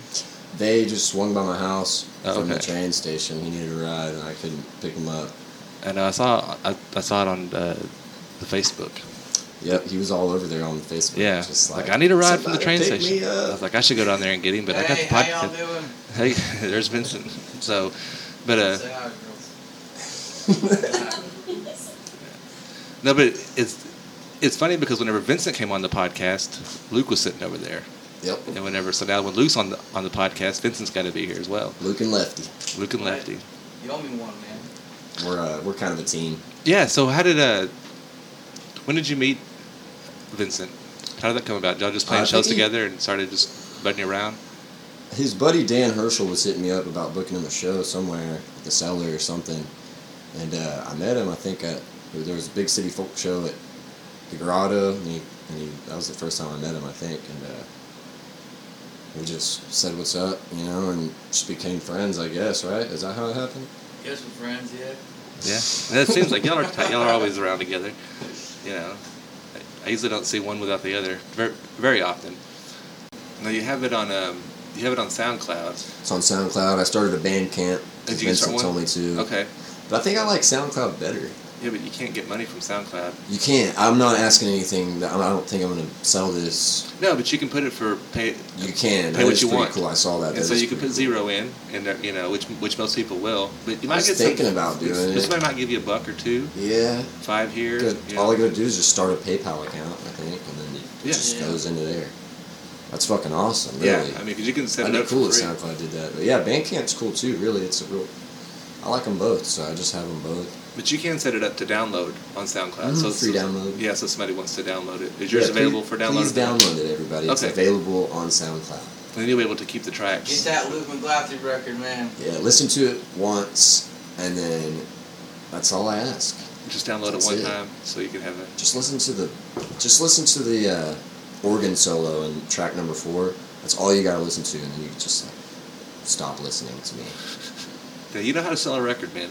They just swung by my house Oh, from the train station. He needed a ride, and I couldn't pick him up. And I saw I, I saw it on uh, the Facebook. Yep, he was all over there on Facebook. Yeah, just like, like, I need a ride from the train station. I was like, I should go down there and get him, but I got the podcast. Hey, there's Vincent. So, but uh, No, but it's it's funny because whenever Vincent came on the podcast, Luke was sitting over there. Yep. And whenever so now when Luke's on the on the podcast, Vincent's got to be here as well. Luke and Lefty. Luke and Lefty. You owe me one, man. We're uh, we're kind of a team. Yeah. So how did uh, when did you meet Vincent? How did that come about? Y'all just playing I shows he- together and started just butting around? His buddy Dan Herschel was hitting me up about booking him a show somewhere at the cellar or something, and uh, I met him. I think at there was a big city folk show at the Grotto, and he, and he that was the first time I met him. I think, and uh, we just said what's up, you know, and just became friends. I guess, right? Is that how it happened? Guess we're friends, yeah. Yeah. And it seems like y'all are tight. y'all are always around together. You know, I- I usually don't see one without the other very very often. Now you have it on um you have it on SoundCloud. It's on SoundCloud. I started a Bandcamp. Did you start Vincent one? told me to. Okay. But I think I like SoundCloud better. Yeah, but you can't get money from SoundCloud. You can't. I'm not asking anything. That, I don't think I'm going to sell this. No, but you can put it for pay. You can. Pay That what is you want. Cool. I saw that. And That so you can put zero in, and uh, you know which which most people will. But you I might was get thinking some, about doing it. Somebody might give you a buck or two. Yeah. Five here. Good. you know. All I got to do is just start a PayPal account, I think, and then it Yeah. just Yeah. goes into there. That's fucking awesome. Really. Yeah, I mean, because you can set That'd it up for cool if free. SoundCloud did that. But yeah, Bandcamp's cool too. Really, it's a real. I like them both, so I just have them both. But you can set it up to download on SoundCloud. Mhm, So free so- download. Yeah, so somebody wants to download it. Is yours Yeah, available please- for download? Please download it, everybody. It's Okay. available on SoundCloud. And then you'll be able to keep the tracks. Get that Luke McGlathery record, man. Yeah, listen to it once, and then that's all I ask. Just download That's it one it. time so you can have it. Just listen to the, just listen to the uh, organ solo in track number four. That's all you gotta listen to, and then you just like stop listening to me. Yeah, you know how to sell a record, man.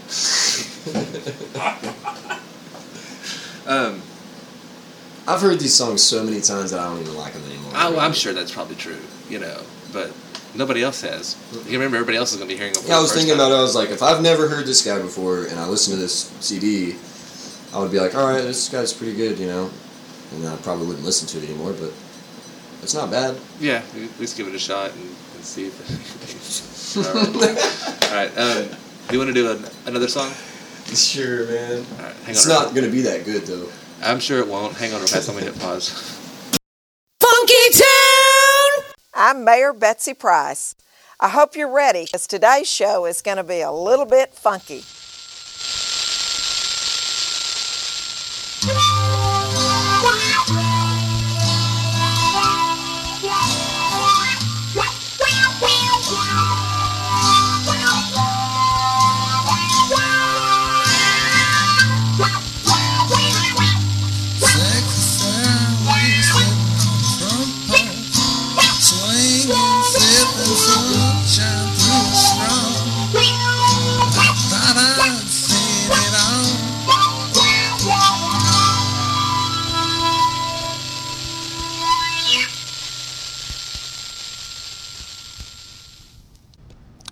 um, I've heard these songs so many times that I don't even like them anymore. I, I'm sure that's probably true, you know, but nobody else has. You remember everybody else is going to be hearing them. Yeah, I was thinking time. about it. I was like, if I've never heard this guy before and I listen to this CD, I would be like, all right, this guy's pretty good, you know. And I probably wouldn't listen to it anymore, but it's not bad. Yeah, at least give it a shot and, and see if. All right. All right. Um, do you want to do an, another song? Sure, man. All right, hang It's on. not gonna be that good though. I'm sure it won't. Hang on, real fast. Let me hit pause. Funky Town! I'm Mayor Betsy Price. I hope you're ready because today's show is going to be a little bit funky.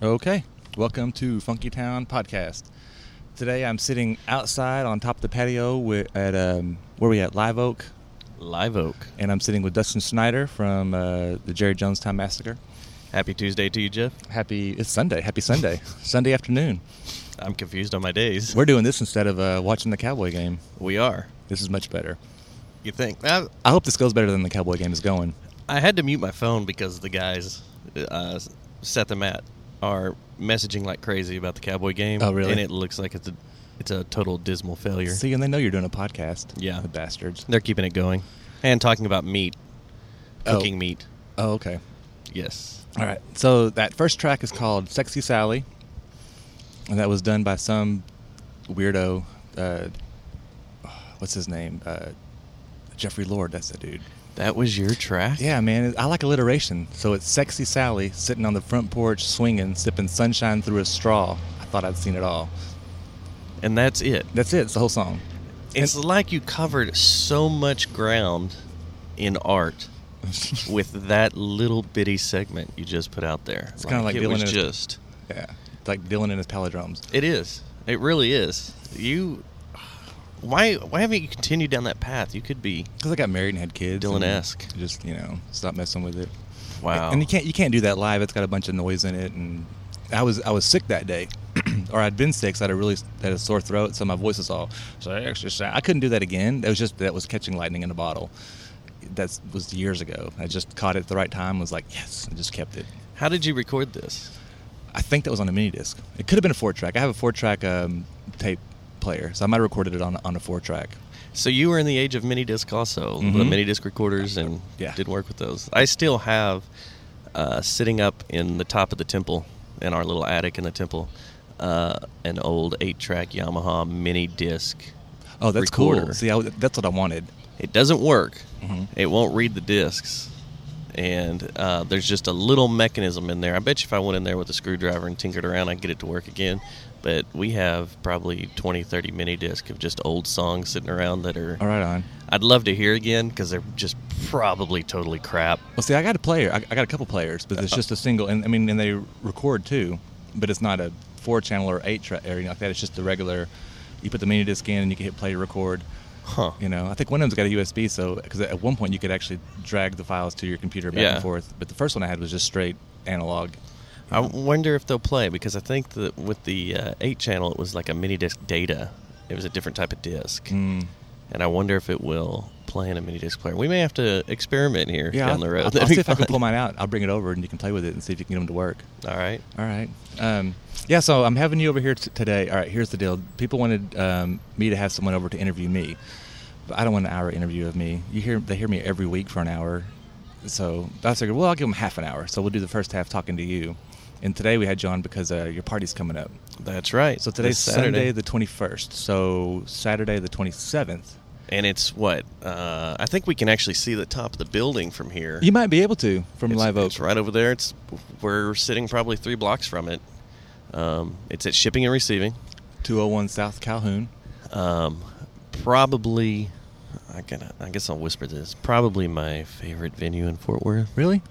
Okay, welcome to Funky Town Podcast. Today I'm sitting outside on top of the patio with, at um, where we at Live Oak. Live Oak. And I'm sitting with Dustin Schneider from uh, the Jerry Jonestown Massacre. Happy Tuesday to you, Jeff. Happy it's Sunday. Happy Sunday. Sunday afternoon. I'm confused on my days. We're doing this instead of uh, watching the Cowboy game. We are. This is much better. You think? I, I hope this goes better than the Cowboy game is going. I had to mute my phone because the guys, uh, Seth and Matt, are messaging like crazy about the Cowboy game. Oh, really? And it looks like it's a it's a total dismal failure. See, and they know you're doing a podcast. Yeah. The bastards. They're keeping it going and talking about meat, Oh. cooking meat. Oh, okay. Yes. All right. So that first track is called "Sexy Sally," and that was done by some weirdo. Uh, what's his name? Uh, Jeffrey Lord. That's the dude. That was your track. Yeah, man. I like alliteration. So it's "Sexy Sally" sitting on the front porch, swinging, sipping sunshine through a straw. I thought I'd seen it all. And that's it. That's it. It's the whole song. It's like you covered so much ground in art with that little bitty segment you just put out there. It's kind of like it Dylan was his, just. yeah, it's like Dylan and his palindromes. It is. It really is. You. Why? Why haven't you continued down that path? You could be. Because I got married and had kids. Dylan-esque. Just you know, stop messing with it. Wow. And you can't you can't do that live. It's got a bunch of noise in it, and I was I was sick that day, or I'd been sick, so I had a really had a sore throat, so my voice was all so I I couldn't do that again. That was just that was catching lightning in a bottle. That was years ago. I just caught it at the right time. Was like yes, and just kept it. How did you record this? I think that was on a mini disc. It could have been a four track. I have a four track um, tape player, so I might have recorded it on on a four track. So you were in the age of mini disc also, the Mhm. mini disc recorders, and Yeah. did work with those. I still have uh, sitting up in the top of the temple, in our little attic in the temple, uh, an old eight-track Yamaha mini disc. Oh, that's recorder. cool. See, I, that's what I wanted. It doesn't work. Mhm. It won't read the discs. And uh, there's just a little mechanism in there. I bet you if I went in there with a screwdriver and tinkered around, I'd get it to work again. But we have probably 20, 30 mini disc of just old songs sitting around that are. All right, on. I'd love to hear again because they're just probably totally crap. Well, see, I got a player. I, I got a couple players, but it's just a single. And I mean, and they record too, but it's not a four channel or eight track or anything like that. It's just the regular. You put the mini disc in, and you can hit play to record. Huh. You know, I think one of them's got a USB, so because at one point you could actually drag the files to your computer back Yeah. and forth. But the first one I had was just straight analog. I wonder if they'll play because I think that with the uh, 8 channel, it was like a mini disc data. It was a different type of disc. Mm. And I wonder if it will play in a mini disc player. We may have to experiment here Yeah, down I'll, the road. I'll, That'd I'll see if I can pull mine out. I'll bring it over, and you can play with it and see if you can get them to work. All right. All right. Um, yeah, so I'm having you over here t- today. All right, here's the deal. People wanted um, me to have someone over to interview me, but I don't want an hour interview of me. You hear they hear me every week for an hour, so I figured, well, I'll give them half an hour. So we'll do the first half talking to you. And today we had John because uh, your party's coming up. That's right. So today's Saturday. Sunday the 21st. So Saturday the 27th. And it's what? Uh, I think we can actually see the top of the building from here. You might be able to from It's- Live Oak. It's right over there. It's we're sitting probably three blocks from it. Um, it's at shipping and receiving. 201 South Calhoun. Um, probably, I gotta, I guess I'll whisper this. Probably my favorite venue in Fort Worth. Really?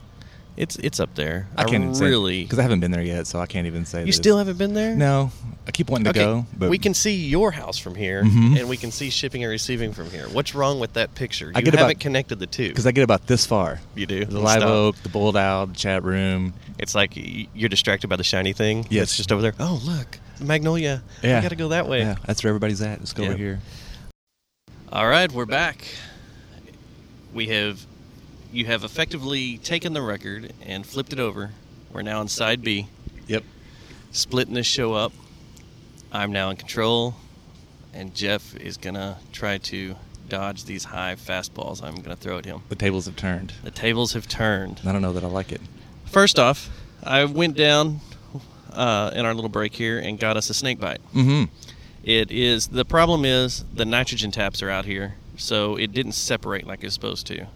It's it's up there. I can't really. because I haven't been there yet, so I can't even say. You that still haven't been there? No, I keep wanting to Okay, go, but we can see your house from here, Mhm. and we can see shipping and receiving from here. What's wrong with that picture? You I haven't about- connected the two. because I get about this far. You do? The live stop. oak, the bold owl, the chat room. It's like you're distracted by the shiny thing. Yes. It's just over there. Oh, look, Magnolia. Yeah, I got to go that way. Yeah, that's where everybody's at. Let's go over here. All right, we're back. We have you have effectively taken the record and flipped it over. We're now on side B. Yep. Splitting this show up. I'm now in control, and Jeff is gonna try to dodge these high fastballs I'm gonna throw at him. The tables have turned. The tables have turned. I don't know that I like it. First off, I went down uh, in our little break here and got us a snake bite. Mm-hmm. It is the problem is the nitrogen taps are out here, so it didn't separate like it's supposed to.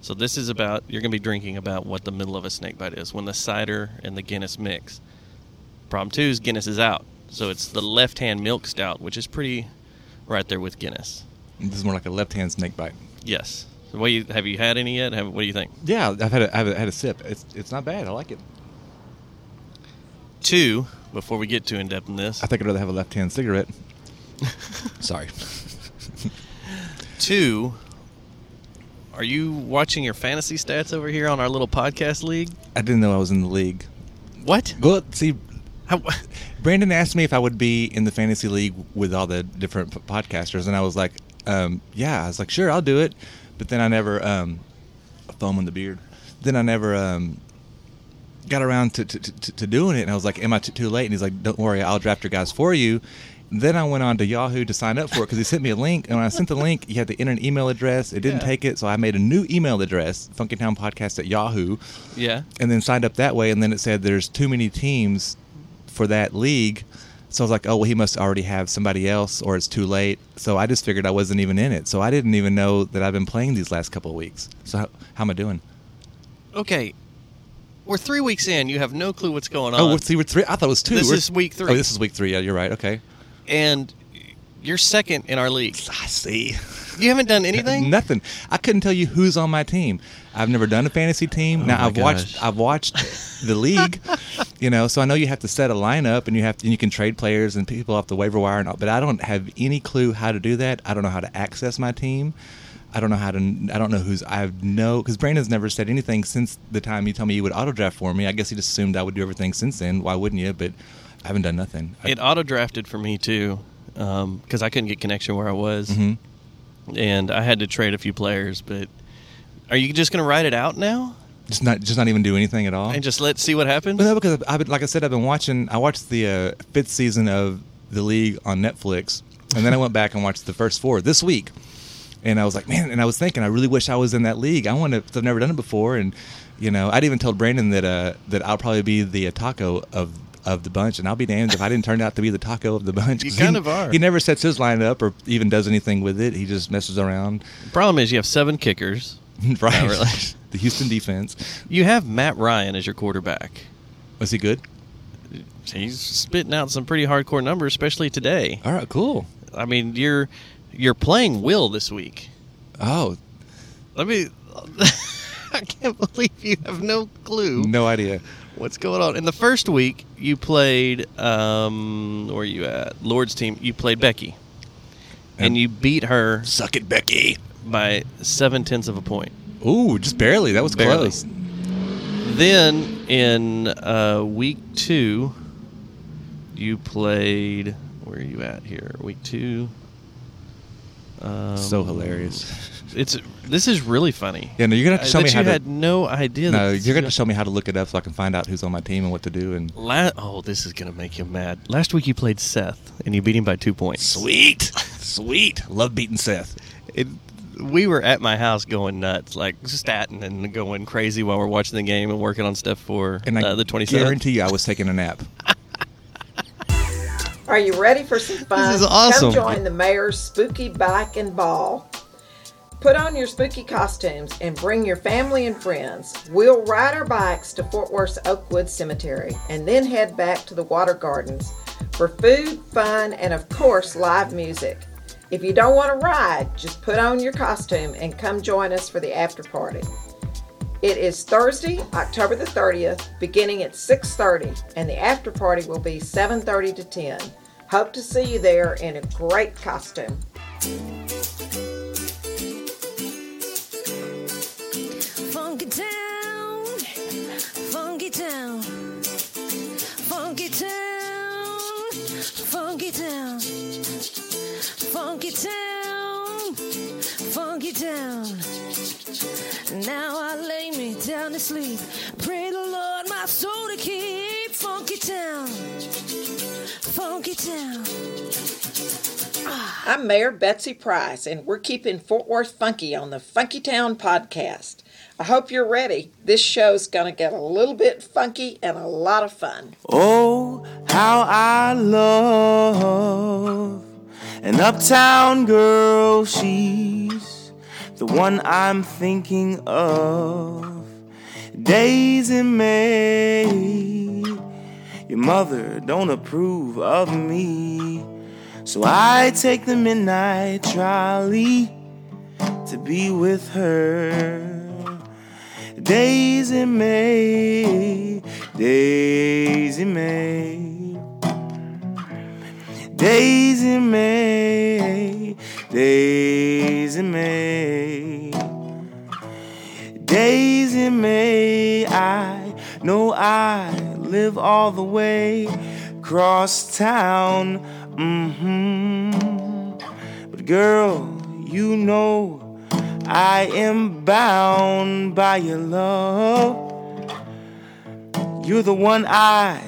So this is about you're going to be drinking about what the middle of a snake bite is when the cider and the Guinness mix. Problem two is Guinness is out, so it's the left-hand milk stout, which is pretty right there with Guinness. This is more like a left-hand snake bite. Yes. So what you, have you had any yet? Have, what do you think? Yeah, I've had a, I've had a sip. It's it's not bad. I like it. Two, before we get too in depth in this, I think I'd rather have a left-hand cigarette. Sorry. Two, are you watching your fantasy stats over here on our little podcast league? I didn't know I was in the league. What? Well, see, Brandon asked me if I would be in the fantasy league with all the different podcasters, and I was like, um, "Yeah." I was like, "Sure, I'll do it," but then I never um, foam on the beard. Then I never um, got around to, to, to, to doing it, and I was like, "Am I t- too late?" And he's like, "Don't worry, I'll draft your guys for you." Then I went on to Yahoo to sign up for it because he sent me a link, and when I sent the link, you had to enter an email address. It didn't Yeah. take it, so I made a new email address, Funkytown Podcast at Yahoo Yeah. and then signed up that way and then it said there's too many teams for that league so i was like oh well he must already have somebody else or it's too late so i just figured i wasn't even in it so i didn't even know that i've been playing these last couple of weeks so how, how am i doing Okay. We're three weeks in. You have no clue what's going oh, on. oh we're, see, we're three i thought it was two This We're- is week three. oh this is week three yeah you're right okay and you're second in our league. I see. You haven't done anything. Nothing. I couldn't tell you who's on my team. I've never done a fantasy team. Oh now Oh my I've watched. I've watched the league, you know, so I know you have to set a lineup and you have to, and you can trade players and people off the waiver wire and all, but I don't have any clue how to do that. I don't know how to access my team. I don't know how to. I don't know who's. I have no because Brandon's never said anything since the time you told me you would auto draft for me. I guess he just assumed I would do everything since then. Why wouldn't you? But I haven't done nothing. I- It auto drafted for me too, because I couldn't get connection where I was, Mhm. and I had to trade a few players. But are you just going to write it out now just not just not even do anything at all. and just let's see what happens? Well, no, because I've been, like I said, I've been watching. I watched the uh, fifth season of the league on Netflix, and then I went back and watched the first four this week. And I was like, man, and I was thinking, I really wish I was in that league. I want to. I've never done it before, and you know, I'd even told Brandon that uh, that I'll probably be the taco of of the bunch, and I'll be damned if I didn't turn out to be the taco of the bunch. You kind he, of are. He never sets his line up or even does anything with it. He just messes around. The problem is you have seven kickers. right. Really. the Houston defense. You have Matt Ryan as your quarterback. Was he good? He's spitting out some pretty hardcore numbers, especially today. All right, cool. I mean, you're you're playing Will this week. Oh, Let me. I can't believe you have no clue. no idea. What's going on? In the first week, you played. Um, where are you at? Lord's team. You played Becky, and you beat her. Suck it, Becky. By seven tenths of a point. Ooh, just barely. That was Barely. close. Then in uh, week two, you played. Where are you at here? Week two. Um, So hilarious. It's this is really funny. Yeah, no, you're gonna have to Uh, show that me you how to. had no idea. No, that you're gonna show me how to look it up so I can find out who's on my team and what to do. And La- oh, this is gonna make you mad. Last week you played Seth and you beat him by two points. Sweet, sweet. Love beating Seth. It, we were at my house going nuts, like statting and going crazy while we're watching the game and working on stuff for and I uh, the twenty seventh. guarantee you, I was taking a nap. Are you ready for some fun? This is awesome. Come join the mayor's spooky bike and ball. Put on your spooky costumes and bring your family and friends. We'll ride our bikes to Fort Worth's Oakwood Cemetery and then head back to the Water Gardens for food, fun, and of course, live music. If you don't want to ride, just put on your costume and come join us for the after party. It is Thursday, October the 30th, beginning at 6:30, and the after party will be 7:30 to 10. Hope to see you there in a great costume. Funky town, funky town, funky town, funky town, funky town. Now I lay me down to sleep. Pray the Lord my soul to keep. Funky town, funky town. I'm Mayor Betsy Price, and we're keeping Fort Worth funky on the Funky Town podcast. I hope you're ready. This show's going to get a little bit funky and a lot of fun. Oh, how I love an uptown girl. She's the one I'm thinking of. Daisy May, your mother don't approve of me. So I take the midnight trolley to be with her. Daisy May, Daisy May, Daisy May, Daisy May, Daisy May. I know I live all the way across town. Mm-hmm. But girl, you know I am bound by your love. You're the one I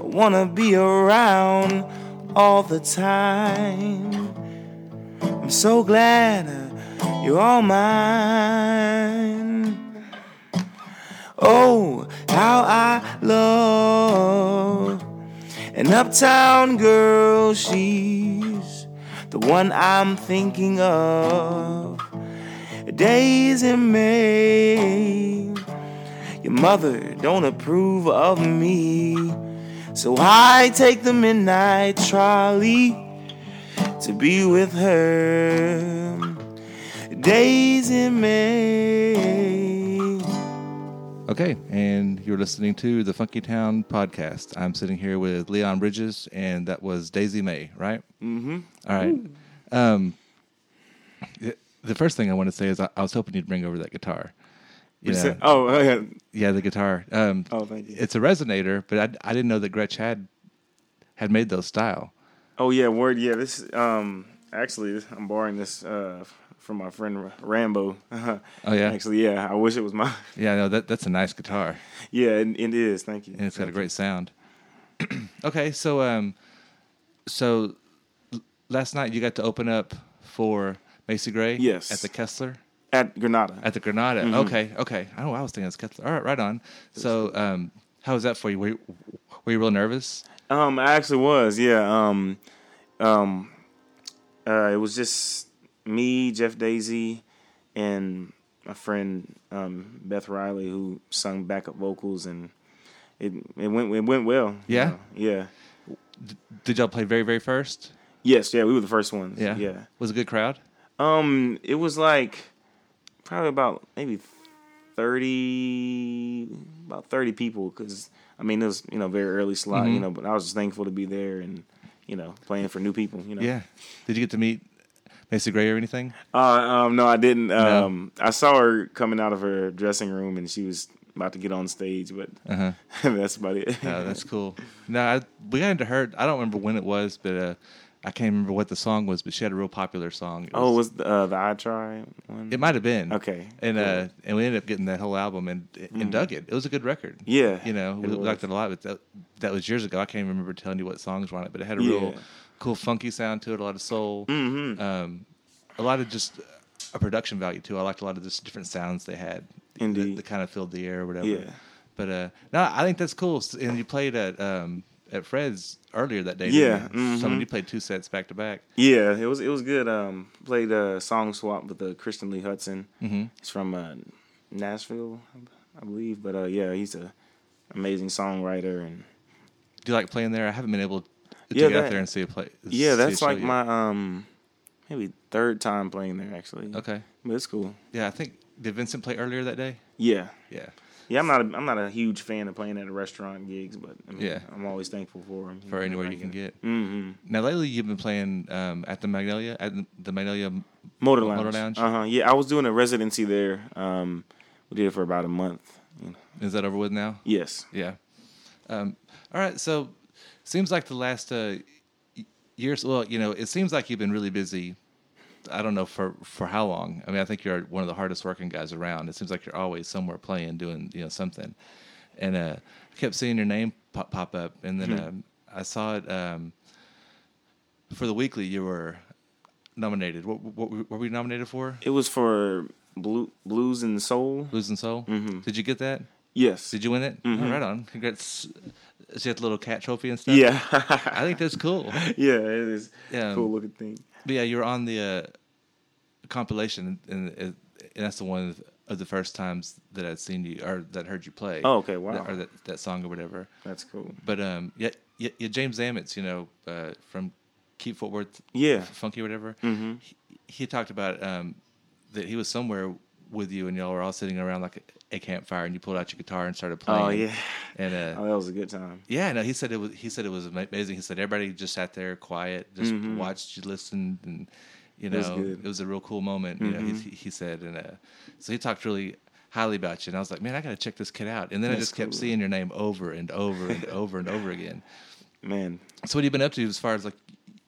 wanna be around all the time. I'm so glad uh, you're all mine. Oh, how I love an uptown girl. She's the one I'm thinking of. Daisy May. Your mother don't approve of me. So I take the midnight trolley to be with her. Daisy May. Okay, and you're listening to the Funky Town podcast. I'm sitting here with Leon Bridges, and that was Daisy May, right? Mhm. All right. Um, the- the first thing I want to say is I, I was hoping you'd bring over that guitar. You know? that? Oh, oh, yeah. yeah, the guitar. Um, Oh, thank you. It's a resonator, but I, I didn't know that Gretsch had had made those style. Oh yeah, word. Yeah, this um actually I'm borrowing this uh from my friend Rambo. Oh yeah. Actually, yeah. I wish it was mine. Yeah, no, that that's a nice guitar. Yeah, it, it is. Thank you. And it's got a Thank great sound. okay, so um, so l- last night you got to open up for Macy Gray. Yes. At the Kessler. At Granada. At the Granada. Mhm. Okay, okay. I know I was thinking it's Kessler. All right, right on. So um, how was that for you? Were you, were you real nervous? Um, I actually was, yeah. Um, um, uh, it was just me, Jeff Daisy, and my friend um, Beth Riley, who sung backup vocals, and it it went it went well. you Yeah? know, yeah. Did y'all play very very first? Yes, yeah, we were the first ones. Yeah. yeah. Was it a good crowd? Um, it was like probably about maybe thirty, about thirty people. Because I mean, it was you know very early slot, Mhm. you know. But I was just thankful to be there and you know playing for new people. You know. Yeah. Did you get to meet Macy Gray or anything? Uh, um, no, I didn't. No. Um, I saw her coming out of her dressing room, and she was about to get on stage, but Uh-huh. that's about it. Oh, that's cool. No, I, we got into her. I don't remember when it was, but uh, I can't remember what the song was. But she had a real popular song. It Oh, was the, uh, the I Try one? It might have been. Okay, And uh, and we ended up getting that whole album and and Mhm. dug it. It was a good record. Yeah, You know, we was. liked it a lot. But that, that was years ago. I can't even remember telling you what songs were on it, but it had a Yeah. real cool funky sound to it. A lot of soul. Mhm. Um, a lot of just a production value too. I liked a lot of just different sounds they had. Indeed. That, that kind of filled the air or whatever. Yeah. But uh, no, I think that's cool. And you played at um, at Fred's earlier that day. Yeah, you? So I mean, mhm. you played two sets back to back. Yeah, it was it was good. Um, played a song swap with uh, Christian Lee Hudson. Mhm. He's from uh, Nashville, I believe. But uh, yeah, he's a amazing songwriter and Do you like playing there? I haven't been able to yeah, get out there and see a play. Yeah, that's like yet. my um maybe third time playing there actually. Okay, but it's cool. Yeah, I think did Vincent play earlier that day? Yeah, Yeah. Yeah. I'm not a, I'm not a huge fan of playing at a restaurant gigs, but I mean, Yeah. I'm always thankful for them. For anywhere you can get. Mm-hmm. Now lately, you've been playing um, at the Magnolia at the- Magnolia Motor Lounge. Motor Lounge. Uh huh. Yeah, I was doing a residency there. Um, we did it for about a month. You know. Is that over with now? Yes. Yeah. Um, all right. So, seems like the last uh, years. Well, you know, it seems like you've been really busy. I don't know for for how long. I mean, I think you're one of the hardest working guys around. It seems like you're always somewhere playing, doing you know something. And uh, I kept seeing your name pop, pop up, and then um, I saw it um, for the weekly. You were nominated. What, what what were we nominated for? It was for Blue, Blues and Soul. Blues and Soul. Mm-hmm. Did you get that? Yes. Did you win it? Mhm. Oh, right on. Congrats. Is you have the little cat trophy and stuff? Yeah. I think that's cool. Yeah, it is. Yeah. Cool looking thing. But yeah, you were on the uh, compilation, and, and that's the one of- of the first times that I'd seen you or that heard you play. Oh, okay, wow. That, or that, that song or whatever. That's cool. But um, yeah, yeah, yeah James Amitz, you know, uh, from Keep Fort Worth, Yeah. Funky or whatever. Mhm. He, he talked about um, that he was somewhere with you, and y'all were all sitting around like a, a campfire, and you pulled out your guitar and started playing. Oh yeah. And uh, Oh, that was a good time. yeah, no, he said it was. He said it was amazing. He said everybody just sat there quiet, just Mhm. watched you, listened, and you It know, was it was, a real cool moment. You know, Mhm. he, he said, and uh, so he talked really highly about you, and I was like, man, I got to check this kid out. And then I That's just kept cool. seeing your name over and over and over and over again. Man. So what have you been up to as far as like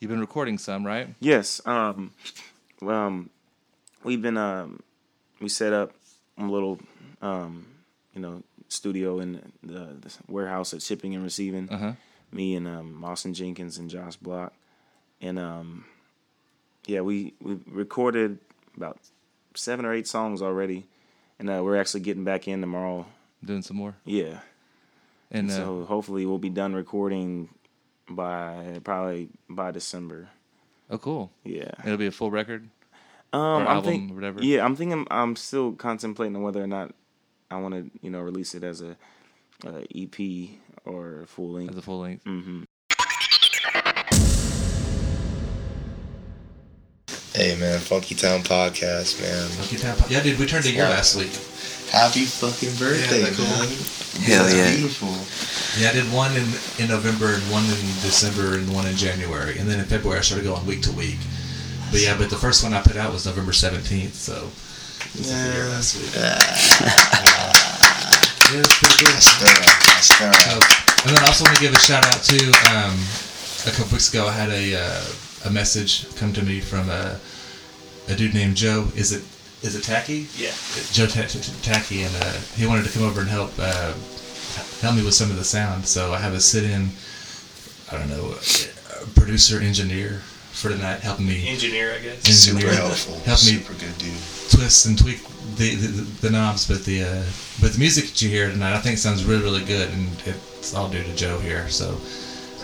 you've been recording some, right? Yes. Um, um, we've been um, we set up a little um, you know studio in the, the warehouse at shipping and receiving. Uh-huh. Me and um, Austin Jenkins and Josh Block, and um, yeah, we we recorded about seven or eight songs already, and uh, we're actually getting back in tomorrow. Doing some more. Yeah. And, uh, so hopefully we'll be done recording by probably by December. Oh, cool. Yeah. It'll be a full record. Um, or I'm album, think- or whatever. Yeah, I'm thinking. I'm still contemplating on whether or not I want to, you know, release it as a, a EP or full length. As a full length. Mm-hmm. Hey man, Funky Town Podcast, man. Funky Town Po- yeah, dude, we turned a year last week. Happy fucking birthday, Yeah, cool? man. Hell That's yeah. Beautiful. Yeah, I did one in, in November and one in December and one in January. And then in February, I started going week to week. But yeah, but the first one I put out was November 17th, so it was a last week. Yeah, it was pretty good. So, and then I also want to give a shout out to um, a couple weeks ago, I had a uh, a message come to me from a, a dude named Joe. Is it is it Tacke? Yeah. Joe Ta- Ta- Tacke, and uh, he wanted to come over and help uh, help me with some of the sound. So I have a sit-in. I don't know, a producer engineer for tonight, helping me Engineer, I guess. engineer, Super helpful. help me Super good dude. twist and tweak the, the, the knobs, but the uh, but the music that you hear tonight, I think sounds really really good, and it's all due to Joe here. So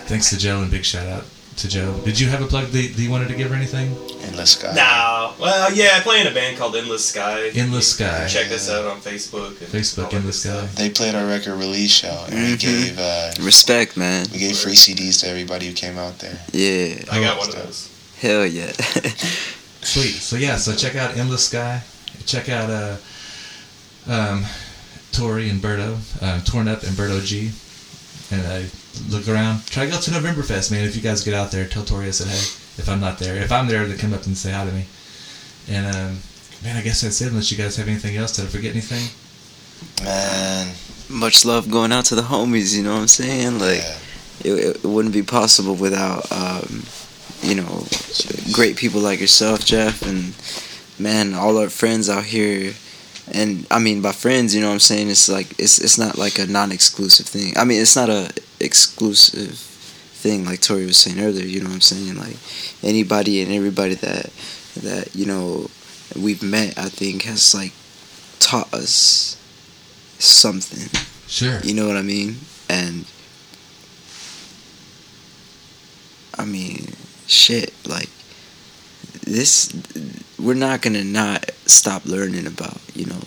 thanks to Joe and big shout out to Joe. Did you have a plug that, that you wanted to give or anything? Endless Sky. No. Well, yeah, I play in a band called Endless Sky. Endless Sky. Check us out on Facebook. And Facebook, Endless Sky. They played our record release show, and we Mhm. gave uh, Respect, man. we gave free CDs to everybody who came out there. Yeah. I got one of those. Hell yeah. Sweet. So yeah, so check out Endless Sky. Check out uh, um, Tori and Berto, uh, Torn Up and Berto G, and uh, look around. Try to go to Novemberfest, man. If you guys get out there, tell Tori I said hey. If I'm not there, if I'm there, then come up and say hi to me. And um, man, I guess that's it. Unless you guys have anything else, did I forget anything? Man. Much love going out to the homies, you know what I'm saying? Like, it, it wouldn't be possible without, um, you know, great people like yourself, Jeff, and man, all our friends out here. And I mean, by friends, you know what I'm saying? It's like, it's, it's not like a non exclusive thing. I mean, it's not a exclusive thing like Tori was saying earlier, you know what I'm saying? Like, anybody and everybody that, that, you know, we've met, I think, has like taught us something. Sure. You know what I mean? And I mean, shit, like this we're not going to not stop learning about, you know,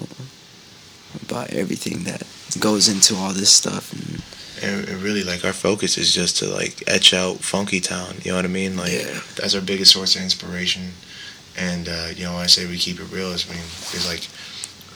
about everything that goes into all this stuff and And, and really, like our focus is just to like etch out Funky Town. You know what I mean? Like that's our biggest source of inspiration. And uh, you know, when I say we keep it real, I mean there's like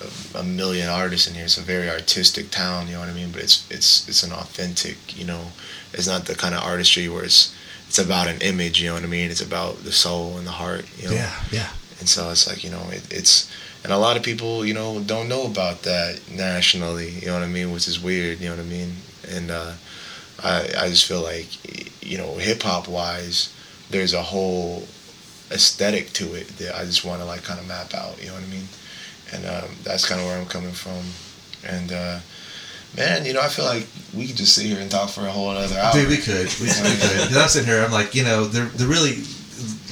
a, a million artists in here. It's a very artistic town. You know what I mean? But it's it's it's an authentic. You know, it's not the kind of artistry where it's it's about an image. You know what I mean? It's about the soul and the heart. You know? Yeah, yeah. And so it's like you know it, it's and a lot of people you know don't know about that nationally. You know what I mean? Which is weird. You know what I mean? And uh, I I just feel like you know hip hop wise, there's a whole aesthetic to it that I just want to like kind of map out. You know what I mean? And um, that's kind of where I'm coming from. And uh, man, you know I feel like we could just sit here and talk for a whole other hour. Dude, we could. We, we could. I'm sitting here. I'm like, you know, they're they're really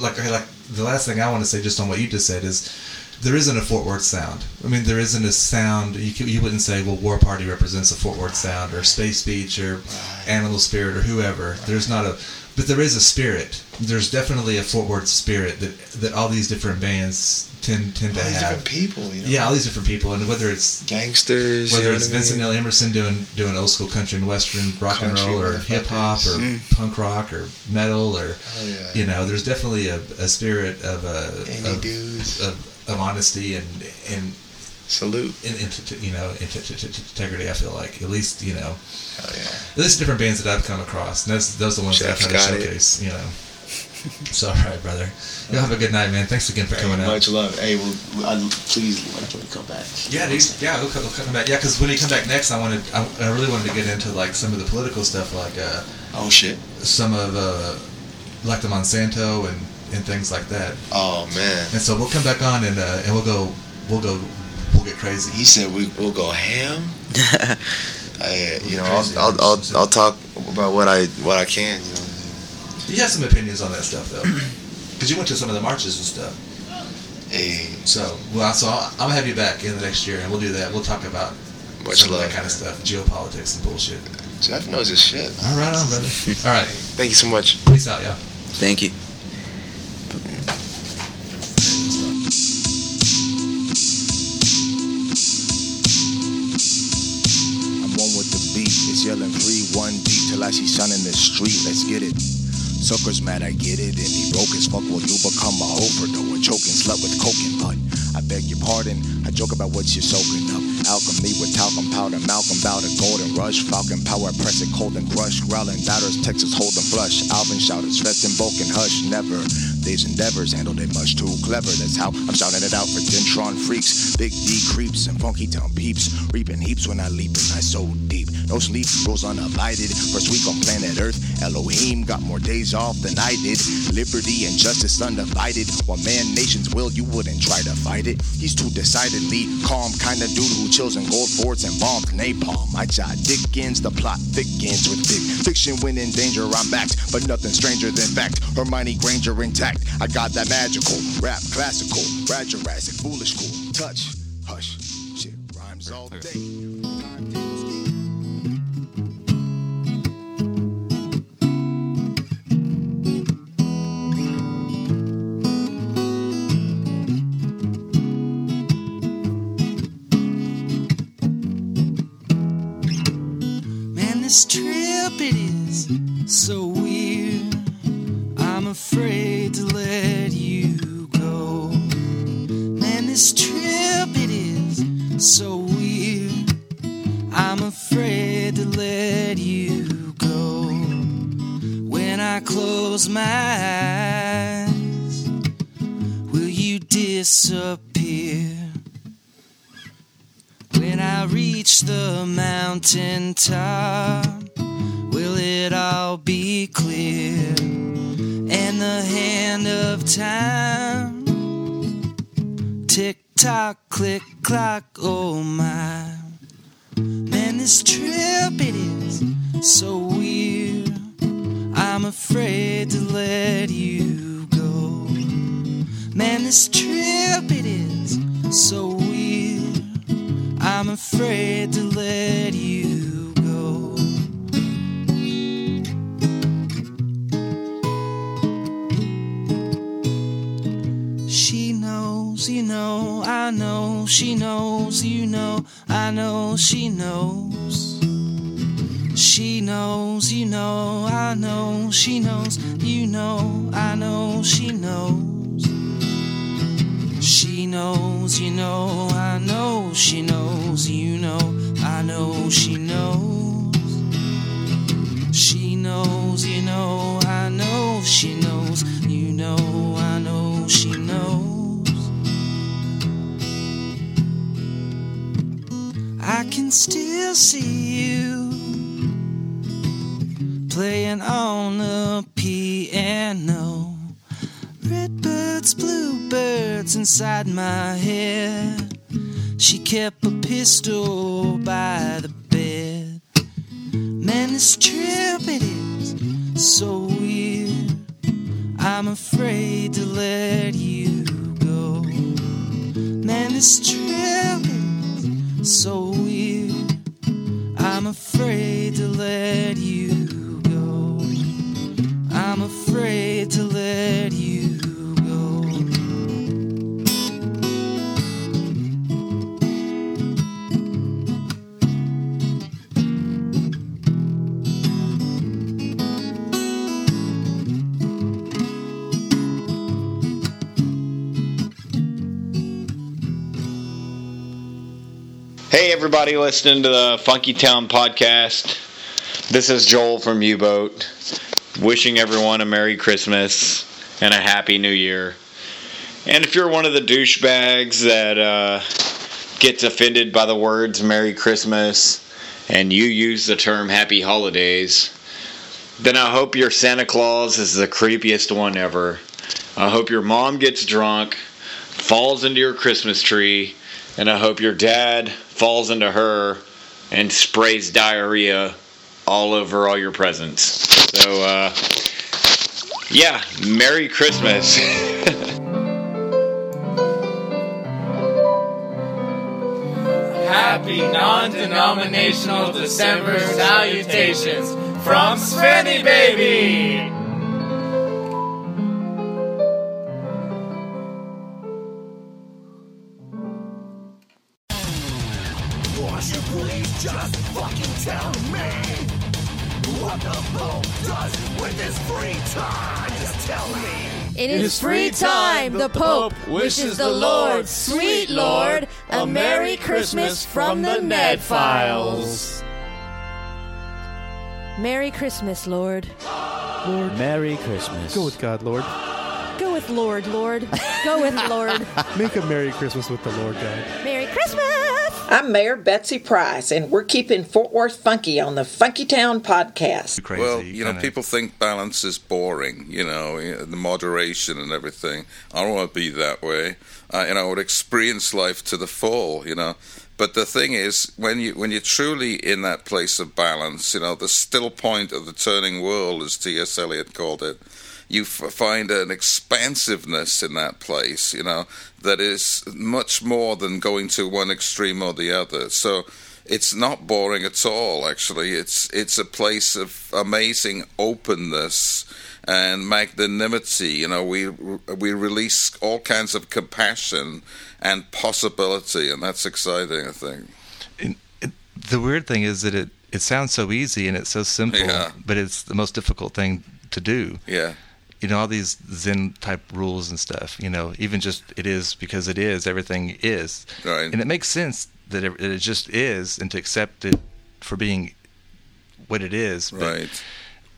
like like the last thing I want to say just on what you just said is there isn't a Fort Worth sound. I mean, there isn't a sound. You you wouldn't say, well, War Party represents a Fort Worth sound or Space Beach or Animal Spirit or whoever. There's not a, but there is a spirit. There's definitely a Fort Worth spirit that that all these different bands tend tend to All these have. different people, you know? Yeah, all these different people, and whether it's gangsters, whether it's I Vincent mean? L. Emerson doing doing old school country and western rock and roll, or hip hop, or Mm. punk rock, or metal, or Oh, yeah. you know, there's definitely a, a spirit of a Indie of, dudes. of, of honesty and and salute t- t- you know and t- t- t- integrity. I feel like at least you know, Hell yeah. at least different bands that I've come across. And those those are the ones Jeff's that I try to got it. showcase. You know. So all right, brother. You'll have a good night, man. Thanks again for Hey, coming out. much love. Hey, well, I, please let me come back. Yeah, dude. Yeah, we'll come, we'll come back. Yeah, because when you come back next, I wanted, I, I really wanted to get into like some of the political stuff, like uh, oh shit, some of uh, like the Monsanto and and things like that. Oh man. And so we'll come back on and uh, and we'll go, we'll go, get crazy. He said we we'll go ham. I, you know, I'll, I'll I'll I'll talk about what I what I can. You know. You have some opinions on that stuff though, because you went to some of the marches and stuff. Hey. So well, so I'll, I'll have you back in the next year, and we'll do that. We'll talk about Much some of that kind of stuff, geopolitics and bullshit. Jeff knows his shit. All right, on, brother. All right. Thank you so much. Peace out, y'all. Thank you. I see sun in the street. Let's get it. Sucker's mad, I get it. And he broke as fuck. Will you become a? A choking slut with coking butt. I beg your pardon. I joke about what you're soaking up. Alchemy with talcum powder. Malcolm bout a golden rush. Falcon power, press it cold and crush. Growling batters, Texas hold'em flush. Alvin shouters, fest and Vulcan hush. Never Dave's endeavors handled it much too clever. That's how I'm shouting it out for Denton freaks. Big D creeps and funky town peeps. Reaping heaps when I leap and I so deep. No sleep, rules unabided. First week on planet Earth, Elohim got more days off than I did. Liberty and justice undivided. One man, nation's will, you wouldn't try to fight it. He's too decidedly calm, kind of dude who chills in gold forts and bombs napalm. I jot Dickens, the plot thickens with big fiction. When in danger, I'm backed, but nothing stranger than fact. Hermione Granger intact. I got that magical rap, classical, rad Jurassic, foolish cool touch. Hush, shit rhymes all day. Top, will it all be clear? And the hand of time, tick tock, click clock, oh my. Man, this trip it is so weird. I'm afraid to let you go. Man, this trip it is so weird. I'm afraid to let you she knows, you know, I know, she knows. She knows, you know, I know, she knows, you know, I know, she knows. She knows, you know, I know, she knows, you know, I know, she knows. She knows, you know, I know, she knows, you know, I know, she knows. I can still see you playing on the piano. Redbirds, bluebirds inside my head. She kept a pistol by the bed. Man, this trip it is so weird. I'm afraid to let you go. Man, this trip so weird. I'm afraid to let you go. I'm afraid to let you Hey, everybody listening to the Funky Town podcast. This is Joel from U Boat, wishing everyone a Merry Christmas and a Happy New Year. And if you're one of the douchebags that uh, gets offended by the words Merry Christmas and you use the term Happy Holidays, then I hope your Santa Claus is the creepiest one ever. I hope your mom gets drunk, falls into your Christmas tree, and I hope your dad falls into her and sprays diarrhea all over all your presents. So, uh, yeah, Merry Christmas. Happy non-denominational December salutations from Svenny Baby. Just fucking tell me what the Pope does with his free time? Just tell me. In his free time, the Pope wishes the Lord, sweet Lord, a Merry Christmas from the Ned Files. Merry Christmas, Lord. Lord. Merry Christmas. Go with God, Lord. Go with Lord, Lord. Go with Lord. Make a Merry Christmas with the Lord God. Merry Christmas! I'm Mayor Betsy Price, and we're keeping Fort Worth funky on the Funky Town podcast. Well, you know, people think balance is boring, you know, the moderation and everything. I don't want to be that way. Uh, and I would experience life to the full, you know. But the thing is, when you when you're truly in that place of balance, you know, the still point of the turning world, as T.S. Eliot called it, you f- find an expansiveness in that place, you know, that is much more than going to one extreme or the other. So it's not boring at all. Actually, it's it's a place of amazing openness and magnanimity. You know, we we release all kinds of compassion and possibility, and that's exciting. I think. The weird thing is that it, it sounds so easy and it's so simple, Yeah. but it's the most difficult thing to do. Yeah. You know, all these Zen type rules and stuff, you know, even just it is because it is, everything is. Right. And it makes sense that it, that it just is and to accept it for being what it is. But Right.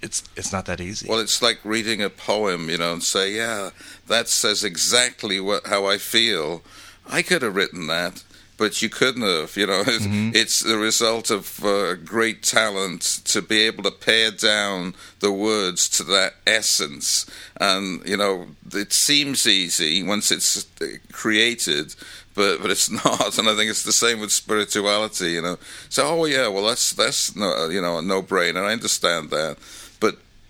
It's, it's not that easy. Well, it's like reading a poem, you know, and say, "Yeah, that says exactly what how I feel." I could have written that, but you couldn't have. You know, it's, it's the result of uh, great talent to be able to pare down the words to that essence. And you know, it seems easy once it's uh, created. But but it's not, and I think it's the same with spirituality. You know, so oh yeah, well that's that's no, you know a no brainer. I understand that,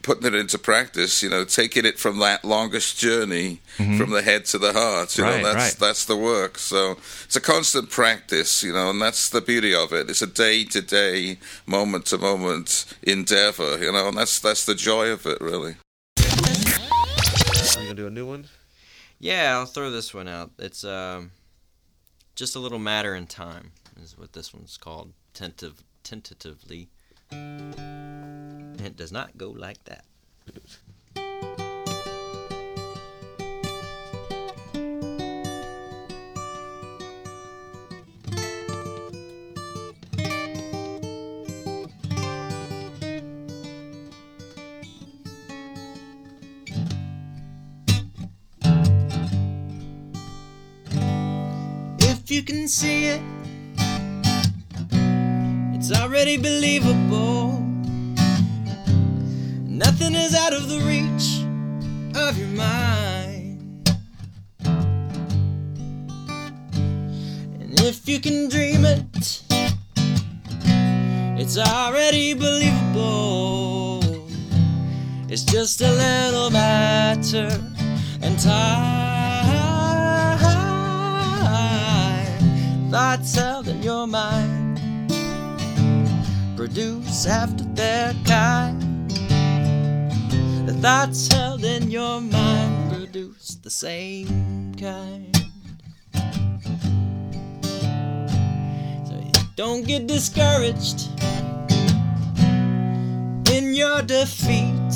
putting it into practice, you know, taking it from that longest journey Mhm. from the head to the heart, you Right, know, that's right. that's the work. So it's a constant practice, you know, and that's the beauty of it. It's a day to day, moment to moment endeavor, you know, and that's that's the joy of it, really. Are you gonna do a new one? Yeah, I'll throw this one out. It's um, just a little matter in time is what this one's called. Tentative, tentatively. It does not go like that. If you can see it, it's already believable. Nothing is out of the reach of your mind. And if you can dream it, it's already believable. It's just a little matter and time. Thoughts held in your mind produce after their kind. The thoughts held in your mind produce the same kind. So don't get discouraged in your defeat.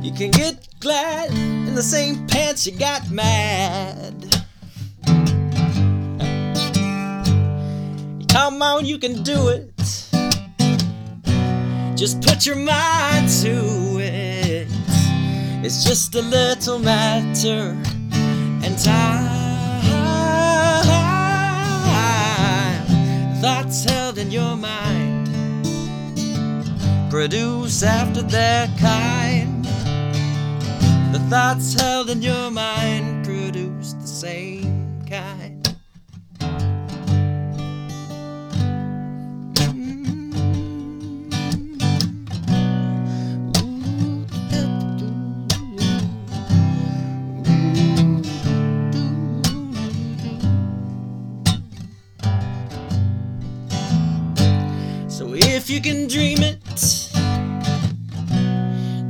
You can get glad in the same pants you got mad. Come on, you can do it. Just put your mind to it. It's just a little matter and time. Thoughts held in your mind produce after their kind. The thoughts held in your mind produce the same you can dream it,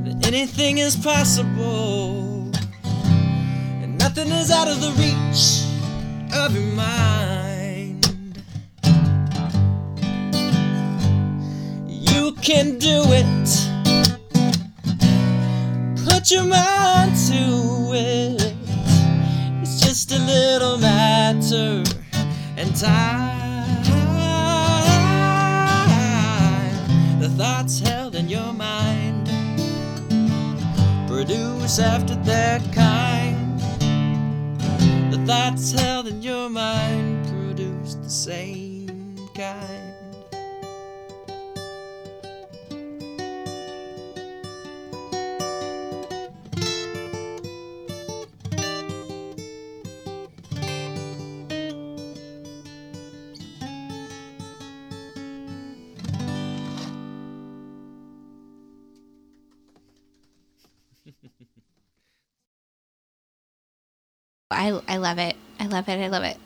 then anything is possible. And nothing is out of the reach of your mind. You can do it. Put your mind to it. It's just a little matter and time. Thoughts held in your mind produce after their kind. The thoughts held in your mind produce the same kind. I, I love it. I love it. I love it.